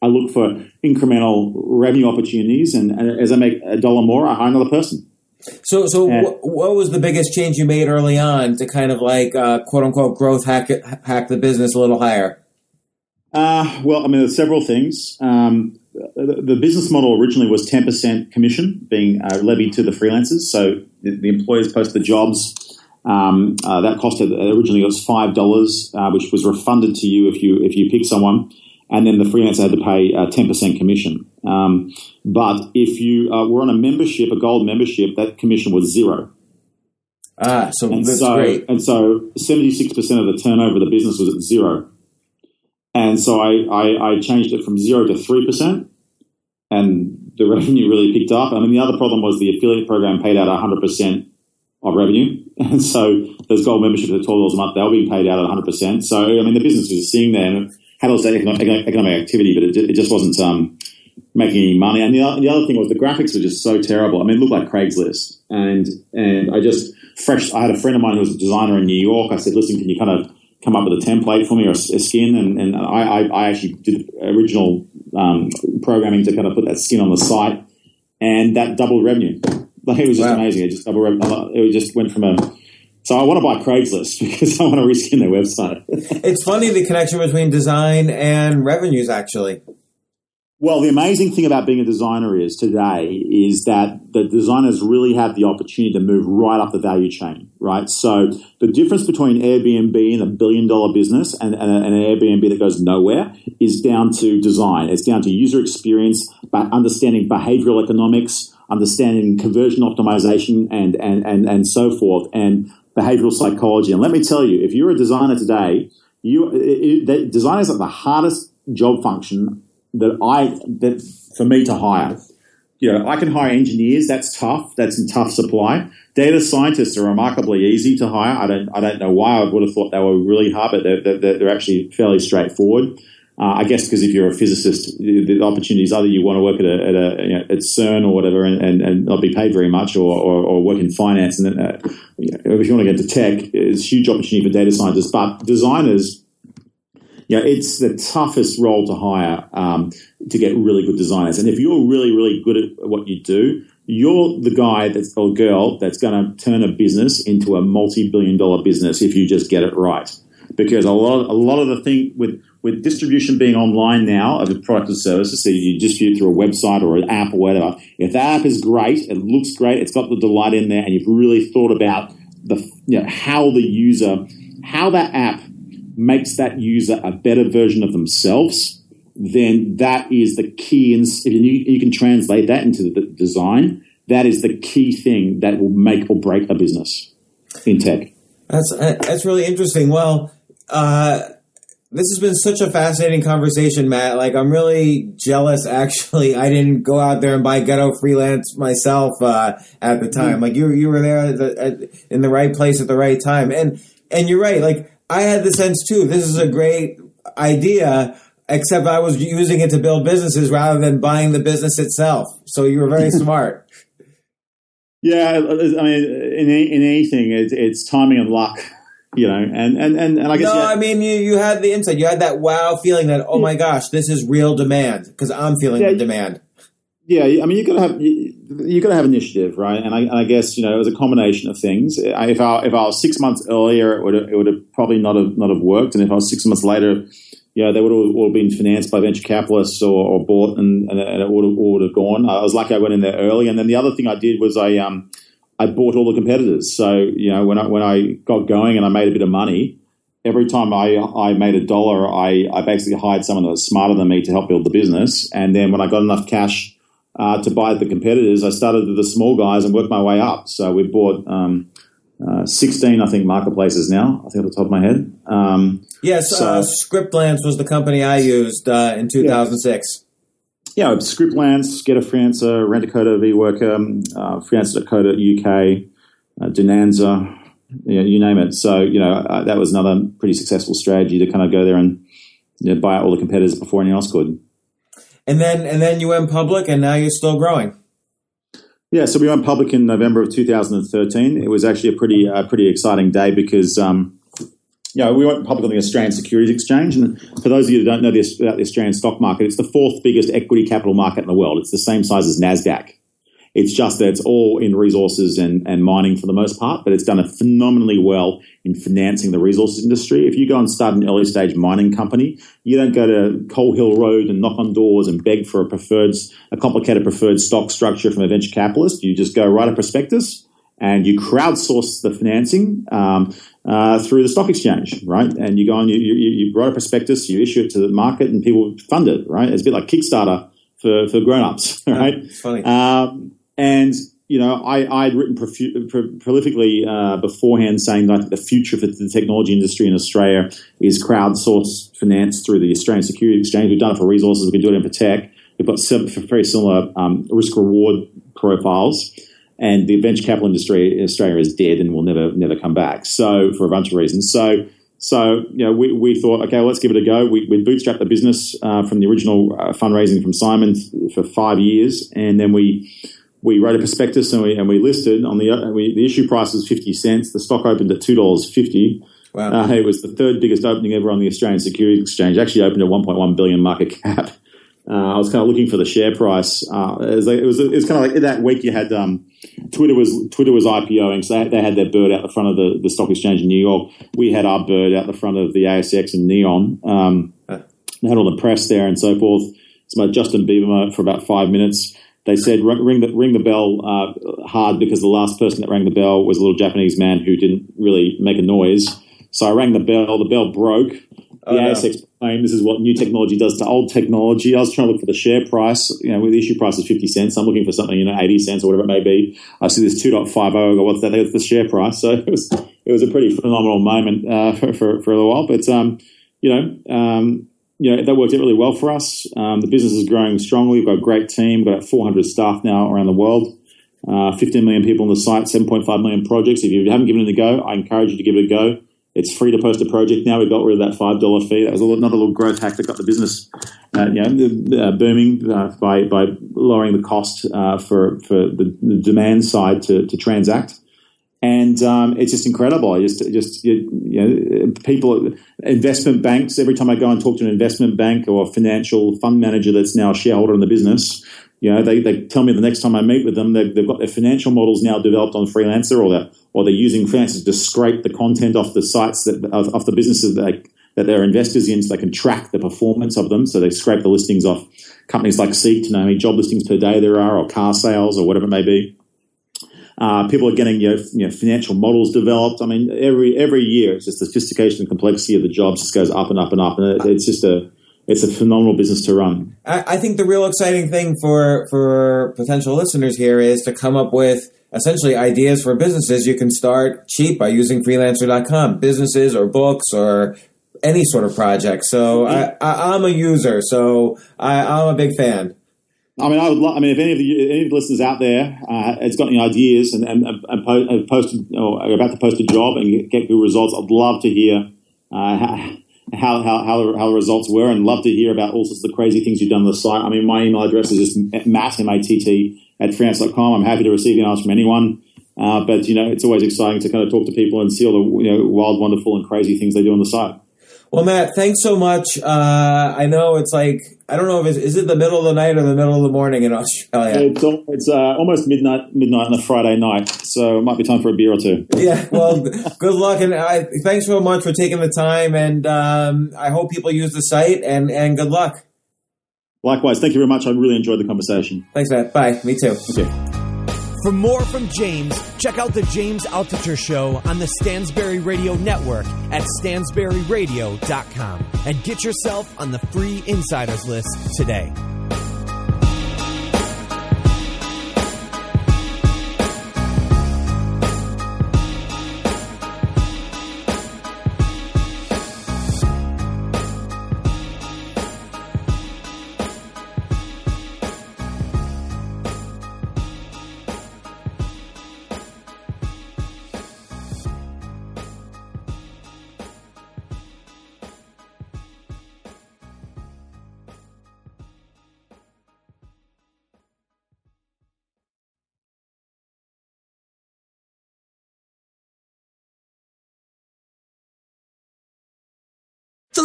I look for incremental revenue opportunities, and, and as I make a dollar more, I hire another person. So, so and, wh- what was the biggest change you made early on to kind of like uh, quote unquote growth hack it, hack the business a little higher? Uh, well, I mean, there's several things. Um, the, the business model originally was 10% commission being uh, levied to the freelancers. So the, the employers post the jobs. Um, uh, that cost originally it was five dollars, uh, which was refunded to you if you if you pick someone, and then the freelancer had to pay uh, ten percent commission. Um, but if you uh, were on a membership, a gold membership, that commission was zero. Ah, so And that's so, great. and so 76% of the turnover of the business was at zero. And so I, I, I changed it from zero to 3%, and the revenue really picked up. I mean, the other problem was the affiliate program paid out 100% of revenue. And so those gold memberships at $12 a month, they were being paid out at 100%. So, I mean, the business was seeing there and had all this economic, activity, but it, it just wasn't um, making any money. And the, o- the other thing was the graphics were just so terrible. I mean, it looked like Craigslist. And, and I just, fresh, I had a friend of mine who was a designer in New York. I said, listen, can you kind of come up with a template for me or a, skin? And, and I, I, I actually did original um, programming to kind of put that skin on the site. And that doubled revenue. Like, it was just Wow. amazing. It just. It just went from a, so I want to buy Craigslist because I want to reskin their website. It's funny the connection between design and revenues, actually. Well, the amazing thing about being a designer is today is that the designers really have the opportunity to move right up the value chain, right? So the difference between Airbnb and a billion dollar business and, and, and an Airbnb that goes nowhere is down to design. It's down to user experience, but understanding behavioral economics, understanding conversion optimization and, and, and, and so forth, and behavioral psychology. And let me tell you, if you're a designer today, you it, it, that design is like the hardest job function that I that for me to hire. You know, I can hire engineers. That's tough. That's in tough supply. Data scientists are remarkably easy to hire. I don't. I don't know why. I would have thought they were really hard, but they're, they're, they're actually fairly straightforward. Uh, I guess because if you're a physicist, the, the opportunities either you want to work at a, at, a you know, at CERN or whatever and, and, and not be paid very much, or, or, or work in finance, and then, uh, if you want to get into tech, it's a huge opportunity for data scientists. But designers, you know, it's the toughest role to hire um, to get really good designers. And if you're really, really good at what you do, you're the guy that's or girl that's going to turn a business into a multi-billion-dollar business if you just get it right. Because a lot, a lot of the thing with with distribution being online now of a product or services, so you distribute through a website or an app or whatever. If that app is great, it looks great, it's got the delight in there, and you've really thought about the you know, how the user, how that app makes that user a better version of themselves, then that is the key. And you, you can translate that into the design, that is the key thing that will make or break a business in tech. That's that's really interesting. Well, uh, this has been such a fascinating conversation, Matt. Like, I'm really jealous. Actually, I didn't go out there and buy Get a Freelance myself uh, at the time. Like, you you were there at the, at, in the right place at the right time, and and you're right. Like, I had the sense too. This is a great idea. Except I was using it to build businesses rather than buying the business itself. So you were very smart. Yeah, I mean, in, in anything, it's, it's timing and luck, you know, and, and, and, and I guess. No, yeah, I mean you, you had the insight. You had that wow feeling that oh my gosh, this is real demand because I'm feeling Yeah, the demand. Yeah, I mean, you got to have you, you got to have initiative, right? And I, and I guess you know it was a combination of things. If I if I was six months earlier, it would have, it would have probably not have not have worked. And if I was six months later, you know, they would have all been financed by venture capitalists or, or bought, and, and it would have, would have gone. I was lucky I went in there early. And then the other thing I did was I um I bought all the competitors. So you know when I when I got going and I made a bit of money, every time I, I made a dollar, I, I basically hired someone that was smarter than me to help build the business. And then when I got enough cash uh, to buy the competitors, I started with the small guys and worked my way up. So we bought um, uh, 16, I think, marketplaces now, I think off the top of my head. Um, Yes, uh, So- Scriptlance was the company I used uh, in 2006. Yeah, Scriptlance, Get a Freelancer, Rent a Coder, VWorker, um, uh, Freelancer.co.uk, uh, Donanza, you, know, you name it. So, you know, uh, that was another pretty successful strategy to kind of go there and you know, buy out all the competitors before anyone else could. And then and then you went public, and now you're still growing. Yeah, so we went public in November of 2013. It was actually a pretty uh, pretty exciting day because um, you know, we went public on the Australian Securities Exchange, and for those of you who don't know this about the Australian stock market, it's the fourth biggest equity capital market in the world. It's the same size as Nasdaq, It's just that it's all in resources and, and mining for the most part, but it's done phenomenally well in financing the resources industry. If you go and start an early stage mining company, you don't go to Coal Hill Road and knock on doors and beg for a preferred, a complicated preferred stock structure from a venture capitalist. You just go write a prospectus and you crowdsource the financing um, uh, through the stock exchange, right? And you go and you, you, you, write a prospectus, you issue it to the market, and people fund it, right? It's a bit like Kickstarter for, for grown-ups, right? Yeah, funny. Um, and you know, I I'd written profu- prolifically uh, beforehand saying that the future for the technology industry in Australia is crowdsourced finance through the Australian Security Exchange. We've done it for resources, we can do it for tech. We've got very similar um, risk reward profiles and the venture capital industry in Australia is dead and will never never come back. So for a bunch of reasons. So so you know we, we thought okay let's give it a go. We, we bootstrapped the business uh, from the original uh, fundraising from Simon for five years, and then we we wrote a prospectus and we and we listed on the uh, we, the issue price was fifty cents. The stock opened at two dollars fifty. Wow. Uh, it was the third biggest opening ever on the Australian Securities Exchange. It Actually opened at 1.1 billion market cap. Uh, I was kind of looking for the share price. Uh, it, was like, it, was, it was kind of like that week you had um, Twitter was Twitter was IPOing, so they, they, had their bird out the front of the, the stock exchange in New York. We had our bird out the front of the ASX in Neon. Um, they had all the press there and so forth. It's about Justin Bieber for about five minutes. They said ring the ring the bell uh, hard because the last person that rang the bell was a little Japanese man who didn't really make a noise. So I rang the bell. The bell broke. The oh, ASX claim this is what new technology does to old technology. I was trying to look for the share price. You know, the issue price is 50 cents. I'm looking for something, you know, 80 cents or whatever it may be. I see this 2.50. I go, what's that? That's the share price. So it was, it was a pretty phenomenal moment uh, for, for, for, a little while. But, um, you know, um, you know, that worked out really well for us. Um, the business is growing strongly. We've got a great team. We've got 400 staff now around the world. Uh, 15 million people on the site, 7.5 million projects. If you haven't given it a go, I encourage you to give it a go. It's free to post a project now. We got rid of that five dollar fee. That was another little growth hack that got the business, uh, you know, uh, booming uh, by by lowering the cost uh, for for the, the, demand side to to transact. And um, it's just incredible. I just, just you know, people, investment banks. Every time I go and talk to an investment bank or a financial fund manager that's now a shareholder in the business, you know, they, they tell me the next time I meet with them, they've, they've got their financial models now developed on Freelancer, or they're, or they're using Freelancer to scrape the content off the sites that of, of the businesses that, they, that they're investors in, so they can track the performance of them. So they scrape the listings off companies like Seek to know how many job listings per day there are, or car sales, or whatever it may be. Uh, people are getting you know, you know, financial models developed. I mean, every every year, it's just the sophistication and complexity of the jobs just goes up and up and up, and it, it's just a it's a phenomenal business to run. I, I think the real exciting thing for for potential listeners here is to come up with essentially ideas for businesses you can start cheap by using freelancer.com businesses or books or any sort of project so I, I, am a user so I, i'm a big fan I mean, I would. Lo- I mean, if any of the any of the listeners out there uh, has got any ideas and, and, and po- posted or are about to post a job and get good results, I'd love to hear uh, how, how, how, the, how the results were and love to hear about all sorts of the crazy things you've done on the site. I mean, my email address is just matt, M-A-T-T, at freelancer.com. I'm happy to receive emails from anyone. Uh, but, you know, it's always exciting to kind of talk to people and see all the you know, wild, wonderful, and crazy things they do on the site. Well, Matt, thanks so much. Uh, I know it's like I don't know if it's is it the middle of the night or the middle of the morning in Australia. It's, it's uh, almost midnight midnight on a Friday night, so it might be time for a beer or two. Yeah, well, good luck and I, thanks so much for taking the time, and um, I hope people use the site and and good luck. Likewise, thank you very much. I really enjoyed the conversation. Thanks, Matt. Bye. Me too. Okay. For more from James, check out the James Altucher Show on the Stansberry Radio Network at stansberryradio.com and get yourself on the free insiders list today.